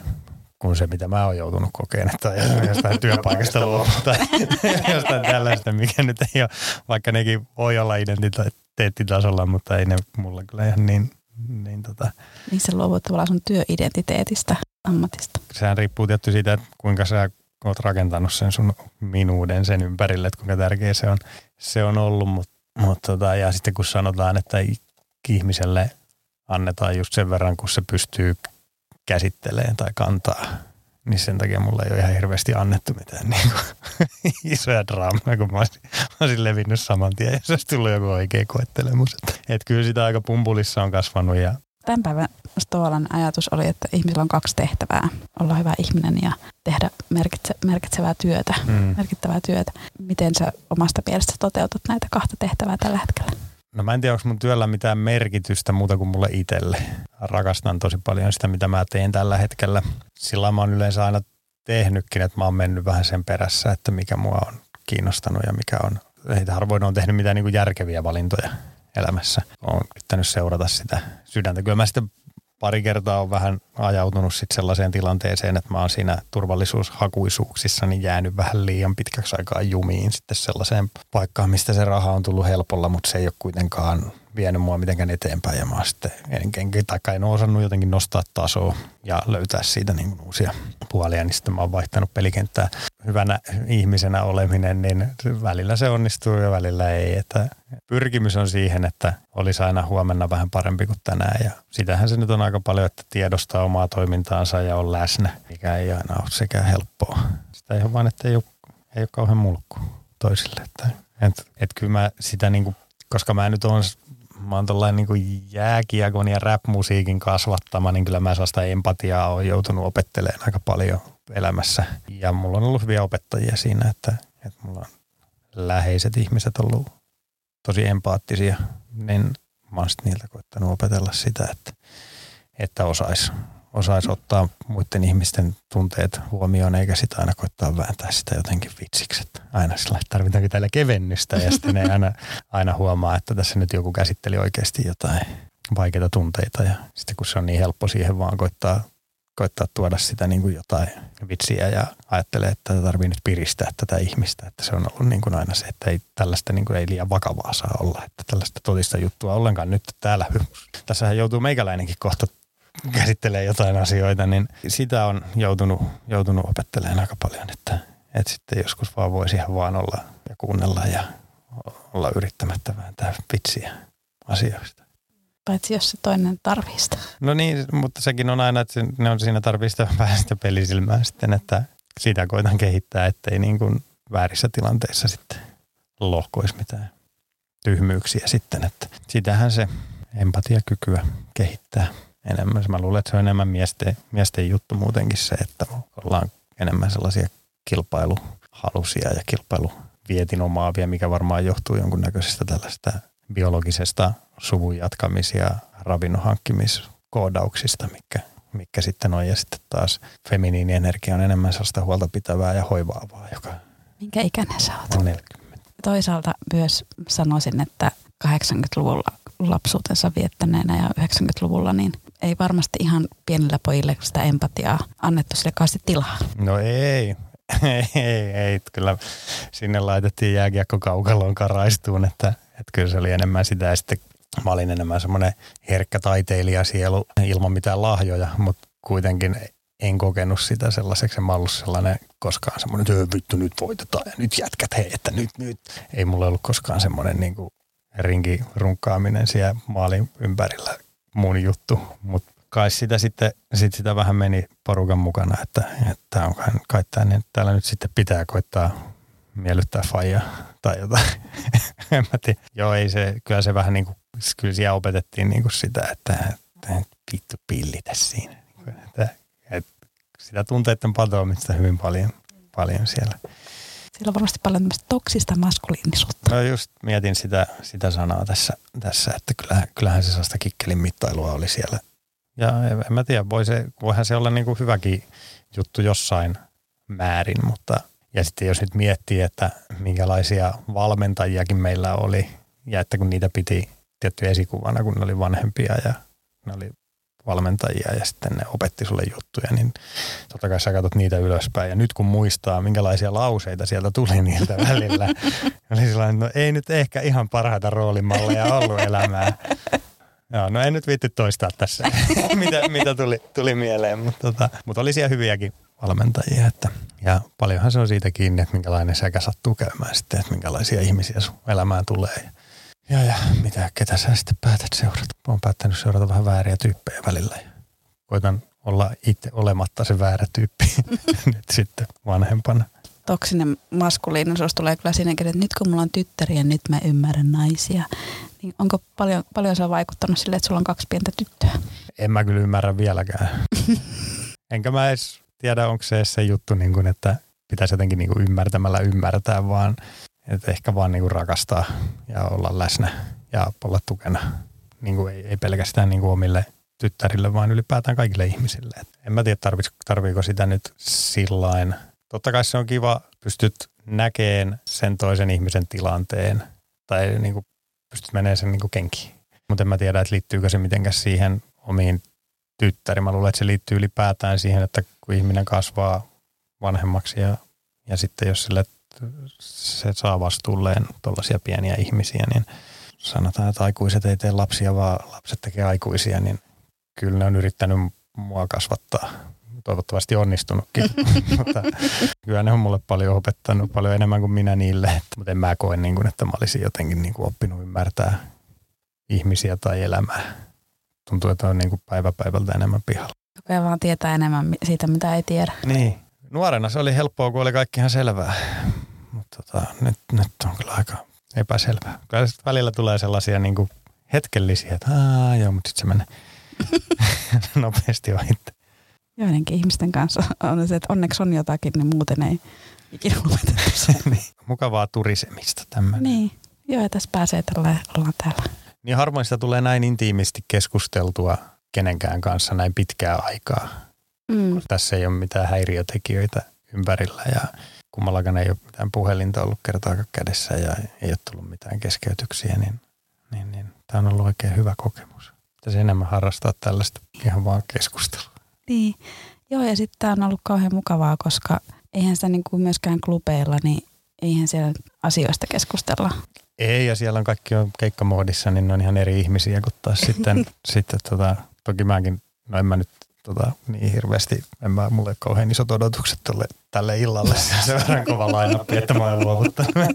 kuin se, mitä mä oon joutunut kokemaan, että jostain työpaikasta luopua tai jostain tällaista, mikä nyt ei ole, vaikka nekin voi olla identiteettitasolla, mutta ei ne mulla kyllä ihan niin, niin tota. Niin se luovut tavallaan sun työidentiteetistä, ammatista. Sehän riippuu tietty siitä, että kuinka sä oot rakentanut sen sun minuuden sen ympärille, että kuinka tärkeä se on, se on ollut, mutta, mutta tota, ja sitten kun sanotaan, että ihmiselle annetaan just sen verran, kun se pystyy käsittelemään tai kantaa, niin sen takia mulla ei ole ihan hirveästi annettu mitään niin kuin, isoja draamoja, kun mä olisin, mä olisin levinnyt saman tien, jos olisi tullut joku oikea koettelemus. Että et kyllä sitä aika pumpulissa on kasvanut ja Tämän päivän Stoalan ajatus oli, että ihmisillä on kaksi tehtävää. Olla hyvä ihminen ja tehdä merkitse, merkitsevää työtä, mm. merkittävää työtä. Miten sä omasta mielestä toteutat näitä kahta tehtävää tällä hetkellä? No mä en tiedä, onko mun työllä mitään merkitystä muuta kuin mulle itselle. Rakastan tosi paljon sitä, mitä mä teen tällä hetkellä. Sillä mä oon yleensä aina tehnytkin, että mä oon mennyt vähän sen perässä, että mikä mua on kiinnostanut ja mikä on. Heitä harvoin on tehnyt mitään niin järkeviä valintoja elämässä. Olen yrittänyt seurata sitä sydäntä. Kyllä mä sitten pari kertaa on vähän ajautunut sitten sellaiseen tilanteeseen, että mä oon siinä turvallisuushakuisuuksissa niin jäänyt vähän liian pitkäksi aikaa jumiin sitten sellaiseen paikkaan, mistä se raha on tullut helpolla, mutta se ei ole kuitenkaan vienyt mua mitenkään eteenpäin ja mä oon sitten en, en, taikka en osannut jotenkin nostaa tasoa ja löytää siitä niin kuin uusia puolia, niin sitten mä oon vaihtanut pelikenttää. Hyvänä ihmisenä oleminen, niin välillä se onnistuu ja välillä ei. Että pyrkimys on siihen, että olisi aina huomenna vähän parempi kuin tänään ja sitähän se nyt on aika paljon, että tiedostaa omaa toimintaansa ja on läsnä, mikä ei aina ole sekä helppoa. Sitä ole vaan, että ei ole, ei ole kauhean mulkku toisille. Että, et, et kyllä mä sitä niin kuin, koska mä nyt on mä oon tollain niin kuin jääkiekon ja rap-musiikin kasvattama, niin kyllä mä sellaista empatiaa on joutunut opettelemaan aika paljon elämässä. Ja mulla on ollut hyviä opettajia siinä, että, että mulla on läheiset ihmiset ollut tosi empaattisia, niin mä oon niiltä koittanut opetella sitä, että, että osais osaisi ottaa muiden ihmisten tunteet huomioon, eikä sitä aina koittaa vääntää sitä jotenkin vitsiksi. Että aina sillä tarvitaanko täällä kevennystä ja sitten ne aina, aina huomaa, että tässä nyt joku käsitteli oikeasti jotain vaikeita tunteita ja sitten kun se on niin helppo siihen vaan koittaa, koittaa tuoda sitä niin kuin jotain vitsiä ja ajattelee, että tarvii nyt piristää tätä ihmistä, että se on ollut niin kuin aina se, että ei tällaista niin kuin ei liian vakavaa saa olla, että tällaista todista juttua ollenkaan nyt täällä. Tässähän joutuu meikäläinenkin kohta käsittelee jotain asioita, niin sitä on joutunut, joutunut opettelemaan aika paljon, että, että sitten joskus vaan voisi ihan vaan olla ja kuunnella ja olla yrittämättä vääntää vitsiä asioista. Paitsi jos se toinen tarvii sitä. No niin, mutta sekin on aina, että ne on siinä tarvii sitä vähän sitä pelisilmää sitten, että sitä koitan kehittää, ettei niin kuin väärissä tilanteissa sitten lohkoisi mitään tyhmyyksiä sitten, että sitähän se empatiakykyä kehittää enemmän. Mä luulen, että se on enemmän miesten, miesten juttu muutenkin se, että ollaan enemmän sellaisia kilpailuhalusia ja kilpailuvietin omaavia, mikä varmaan johtuu jonkunnäköisestä tällaista biologisesta suvun jatkamis- ja ravinnon hankkimiskoodauksista, mikä, mikä sitten on. Ja sitten taas feminiini energia on enemmän sellaista huolta pitävää ja hoivaavaa, joka Minkä ikäinen sä oot? on 40. Toisaalta myös sanoisin, että 80-luvulla lapsuutensa viettäneenä ja 90-luvulla, niin ei varmasti ihan pienillä pojille sitä empatiaa annettu sille kauheasti tilaa. No ei, ei, ei, ei. Kyllä sinne laitettiin jääkiekko kaukaloon karaistuun, että, että kyllä se oli enemmän sitä ja sitten mä olin enemmän semmoinen herkkä taiteilijasielu ilman mitään lahjoja, mutta kuitenkin en kokenut sitä sellaiseksi. Mä ollut sellainen koskaan semmoinen, että vittu nyt voitetaan ja nyt jätkät hei, että nyt, nyt. Ei mulle ollut koskaan semmoinen niin kuin rinki runkkaaminen siellä maalin ympärillä mun juttu, mutta kai sitä sitten sit sitä vähän meni porukan mukana, että, että on kai, kai tää, niin täällä nyt sitten pitää koittaa miellyttää faija tai jotain. en mä tiedä. Joo, ei se, kyllä se vähän niin kuin, kyllä siellä opetettiin niin kuin sitä, että, että vittu pillitä siinä. Että, että sitä tunteiden patoamista hyvin paljon, paljon siellä. Siellä on varmasti paljon tämmöistä toksista maskuliinisuutta. No just mietin sitä, sitä sanaa tässä, tässä että kyllähän, kyllähän se sellaista kikkelin mittailua oli siellä. Ja en, en mä tiedä, voi se, voihan se olla niin kuin hyväkin juttu jossain määrin, mutta ja sitten jos nyt miettii, että minkälaisia valmentajiakin meillä oli ja että kun niitä piti tietty esikuvana, kun ne oli vanhempia ja ne oli valmentajia ja sitten ne opetti sulle juttuja, niin totta kai sä katsot niitä ylöspäin. Ja nyt kun muistaa, minkälaisia lauseita sieltä tuli niiltä välillä, oli sellainen, no ei nyt ehkä ihan parhaita roolimalleja ollut elämää. Joo, no en nyt viitti toistaa tässä, mitä, mitä tuli, tuli mieleen, mutta, tota, mutta oli siellä hyviäkin valmentajia. Että, ja paljonhan se on siitä kiinni, että minkälainen säkä sattuu käymään sitten, että minkälaisia ihmisiä sun elämään tulee. Ja, ja mitä, ketä sä sitten päätät seurata? Olen päättänyt seurata vähän vääriä tyyppejä välillä. Koitan olla itse olematta se väärä tyyppi nyt sitten vanhempana. Toksinen maskuliinisuus tulee kyllä siinäkin, että nyt kun mulla on tyttäriä, nyt mä ymmärrän naisia. Niin onko paljon, paljon se on vaikuttanut sille, että sulla on kaksi pientä tyttöä? En mä kyllä ymmärrä vieläkään. Enkä mä edes tiedä, onko se se juttu, niin kuin, että pitäisi jotenkin niin kuin ymmärtämällä ymmärtää, vaan että ehkä vaan niin rakastaa ja olla läsnä ja olla tukena. Niin kuin ei, ei pelkästään niin kuin omille tyttärille, vaan ylipäätään kaikille ihmisille. Et en mä tiedä, tarviiko sitä nyt sillain. Totta kai se on kiva, pystyt näkeen sen toisen ihmisen tilanteen tai niin kuin pystyt menemään sen niin kuin kenkiin. Mutta en mä tiedä, että liittyykö se mitenkään siihen omiin tyttäriin. Mä luulen, että se liittyy ylipäätään siihen, että kun ihminen kasvaa vanhemmaksi ja, ja sitten jos sille se saa vastuulleen tuollaisia pieniä ihmisiä, niin sanotaan, että aikuiset ei tee lapsia, vaan lapset tekee aikuisia, niin kyllä ne on yrittänyt mua kasvattaa. Toivottavasti onnistunutkin, mutta kyllä ne on mulle paljon opettanut, paljon enemmän kuin minä niille. Mutta en mä koe, niin kuin, että mä olisin jotenkin niin kuin oppinut ymmärtää ihmisiä tai elämää. Tuntuu, että on niin kuin päivä päivältä enemmän pihalla. Koko vaan tietää enemmän siitä, mitä ei tiedä. Niin. Nuorena se oli helppoa, kun oli kaikki ihan selvää. Mutta tota, nyt, nyt on kyllä aika epäselvää. Kyllä välillä tulee sellaisia niin kuin hetkellisiä, että Aa, joo, mutta sitten se menee nopeasti ohi. Joidenkin ihmisten kanssa on se, että onneksi on jotakin, niin muuten ei ikinä lopetettu niin. Mukavaa turisemista tämmöinen. Niin. Joo, ja tässä pääsee tällä ollaan täällä. Niin harvoin sitä tulee näin intiimisti keskusteltua kenenkään kanssa näin pitkää aikaa. Mm. Tässä ei ole mitään häiriötekijöitä ympärillä ja kummallakaan ei ole mitään puhelinta ollut kertaakaan kädessä ja ei ole tullut mitään keskeytyksiä, niin, niin, niin tämä on ollut oikein hyvä kokemus. Pitäisi enemmän harrastaa tällaista ihan vaan keskustelua. Niin, joo ja sitten tämä on ollut kauhean mukavaa, koska eihän sitä niin kuin myöskään klubeilla, niin eihän siellä asioista keskustella. Ei, ja siellä on kaikki on keikkamoodissa, niin ne on ihan eri ihmisiä kuin taas sitten, sitten tota, toki mäkin, no en mä nyt tota, niin hirveästi, en mä, mulle kauhean isot odotukset tolle, tälle illalle. Se on verran kova lainappi, että mä oon luovuttanut.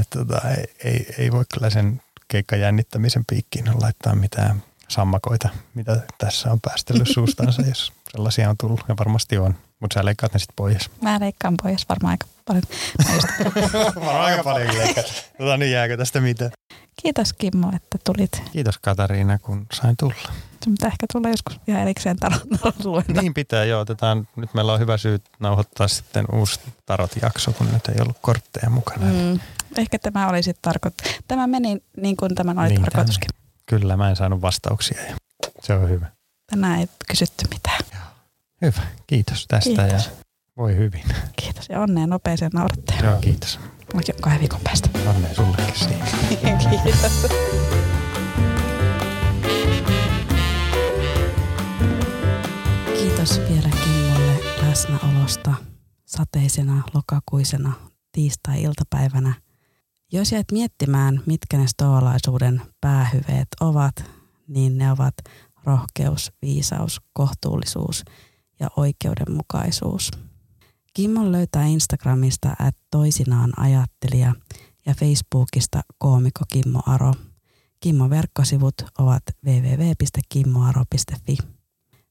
Et, tota, ei, ei, ei, voi kyllä sen keikkajännittämisen piikkiin laittaa mitään sammakoita, mitä tässä on päästellyt suustansa, jos sellaisia on tullut. Ja varmasti on. Mutta sä leikkaat ne sitten pois. Mä leikkaan pois varmaan aika paljon. varmaan aika paljon leikkaat. Tota niin jääkö tästä mitään? Kiitos Kimmo, että tulit. Kiitos Katariina, kun sain tulla. Se pitää ehkä tulla joskus ihan erikseen tarot Niin pitää, joo. Otetaan, nyt meillä on hyvä syy nauhoittaa sitten uusi tarot-jakso, kun nyt ei ollut kortteja mukana. Mm. Ehkä tämä oli sitten tarkoit. Tämä meni niin kuin tämän oli niin, tarkoituskin. Tämän. Kyllä, mä en saanut vastauksia ja se on hyvä. Tänään ei kysytty mitään. Joo. Hyvä, kiitos tästä kiitos. ja voi hyvin. Kiitos ja onnea nopeeseen nauratteen. Joo, kiitos. Mäkin kahden viikon päästä. Onnea sullekin siinä. kiitos. Kiitos vielä Kimmolle läsnäolosta sateisena lokakuisena tiistai-iltapäivänä. Jos jäät miettimään, mitkä ne stoalaisuuden päähyveet ovat, niin ne ovat rohkeus, viisaus, kohtuullisuus ja oikeudenmukaisuus. Kimmon löytää Instagramista at toisinaan ajattelija ja Facebookista koomiko Kimmo Aro. Kimmo verkkosivut ovat www.kimmoaro.fi.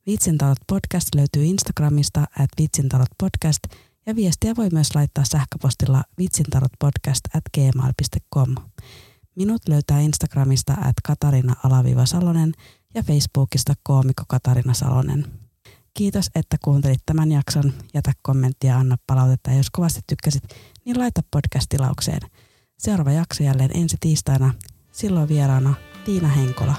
Vitsintalot podcast löytyy Instagramista at vitsintalot podcast ja viestiä voi myös laittaa sähköpostilla vitsintalotpodcast at gmail.com. Minut löytää Instagramista at katarina-salonen ja Facebookista koomikko Katarina Salonen. Kiitos, että kuuntelit tämän jakson. Jätä kommenttia, anna palautetta ja jos kovasti tykkäsit, niin laita podcast-tilaukseen. Seuraava jakso jälleen ensi tiistaina. Silloin vieraana Tiina Henkola.